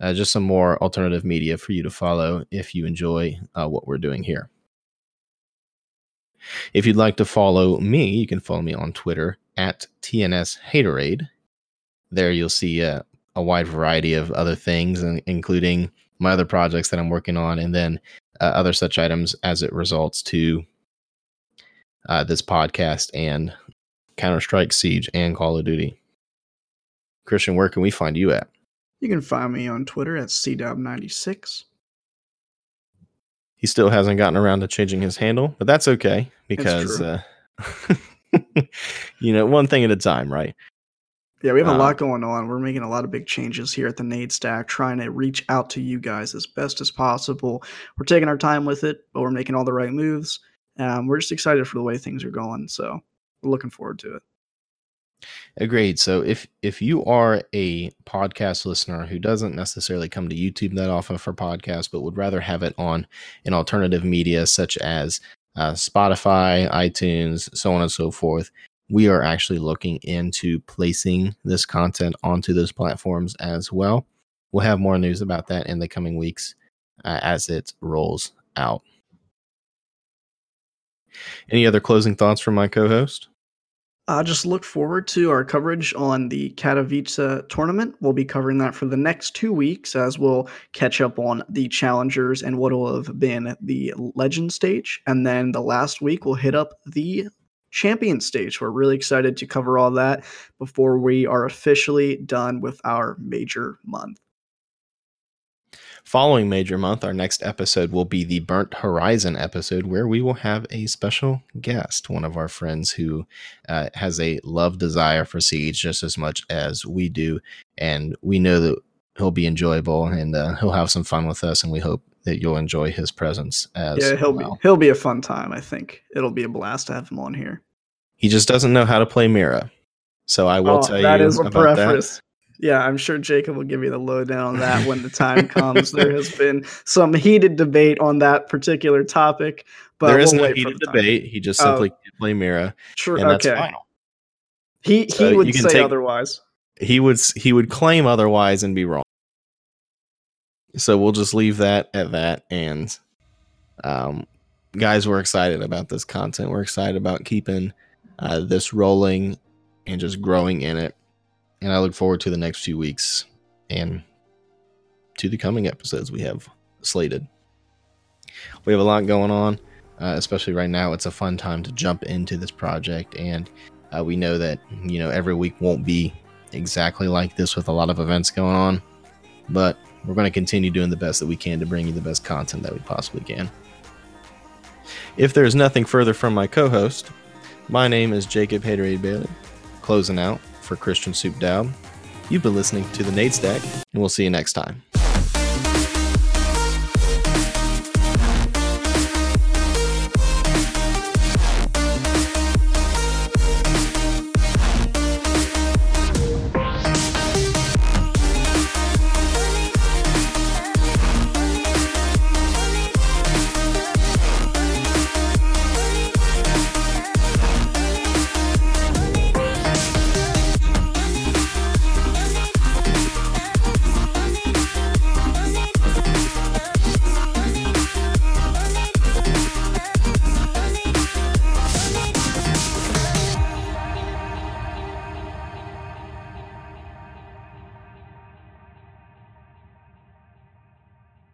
uh, just some more alternative media for you to follow if you enjoy uh, what we're doing here. If you'd like to follow me, you can follow me on Twitter at TNS Haterade. There you'll see uh, a wide variety of other things, including my other projects that I'm working on, and then uh, other such items as it results to uh, this podcast and Counter Strike, Siege, and Call of Duty. Christian, where can we find you at? You can find me on Twitter at CDub96. He still hasn't gotten around to changing his handle, but that's okay because uh, you know, one thing at a time, right? Yeah, we have a um, lot going on. We're making a lot of big changes here at the Nade Stack, trying to reach out to you guys as best as possible. We're taking our time with it, but we're making all the right moves. Um, we're just excited for the way things are going, so we're looking forward to it. Agreed. So if if you are a podcast listener who doesn't necessarily come to YouTube that often for podcasts, but would rather have it on an alternative media such as uh, Spotify, iTunes, so on and so forth. We are actually looking into placing this content onto those platforms as well. We'll have more news about that in the coming weeks uh, as it rolls out. Any other closing thoughts from my co host? Uh, just look forward to our coverage on the Katowice tournament. We'll be covering that for the next two weeks as we'll catch up on the challengers and what will have been the legend stage. And then the last week, we'll hit up the champion stage. We're really excited to cover all that before we are officially done with our major month. Following Major Month, our next episode will be the Burnt Horizon episode, where we will have a special guest, one of our friends who uh, has a love desire for Siege just as much as we do. And we know that he'll be enjoyable and uh, he'll have some fun with us. And we hope that you'll enjoy his presence as Yeah, he'll well. be he'll be a fun time. I think it'll be a blast to have him on here. He just doesn't know how to play Mira. So I will Oh, tell that you is a about that. Yeah, I'm sure Jacob will give you the lowdown on that when the time comes. there has been some heated debate on that particular topic, but there is we'll no heated the time. debate. He just Oh. simply can't play Mira, True. and that's okay. final. He So he would say take- otherwise. He would he would claim otherwise and be wrong. So we'll just leave that at that. And um, guys, we're excited about this content. We're excited about keeping uh, this rolling and just growing in it. And I look forward to the next few weeks and to the coming episodes we have slated. We have a lot going on, uh, especially right now. It's a fun time to jump into this project, and uh, we know that you know every week won't be exactly like this with a lot of events going on, but we're going to continue doing the best that we can to bring you the best content that we possibly can. If there's nothing further from my co-host, my name is Jacob Haterade Bailey, closing out for Christian Soup Dowd. You've been listening to the Nade Stack, and we'll see you next time.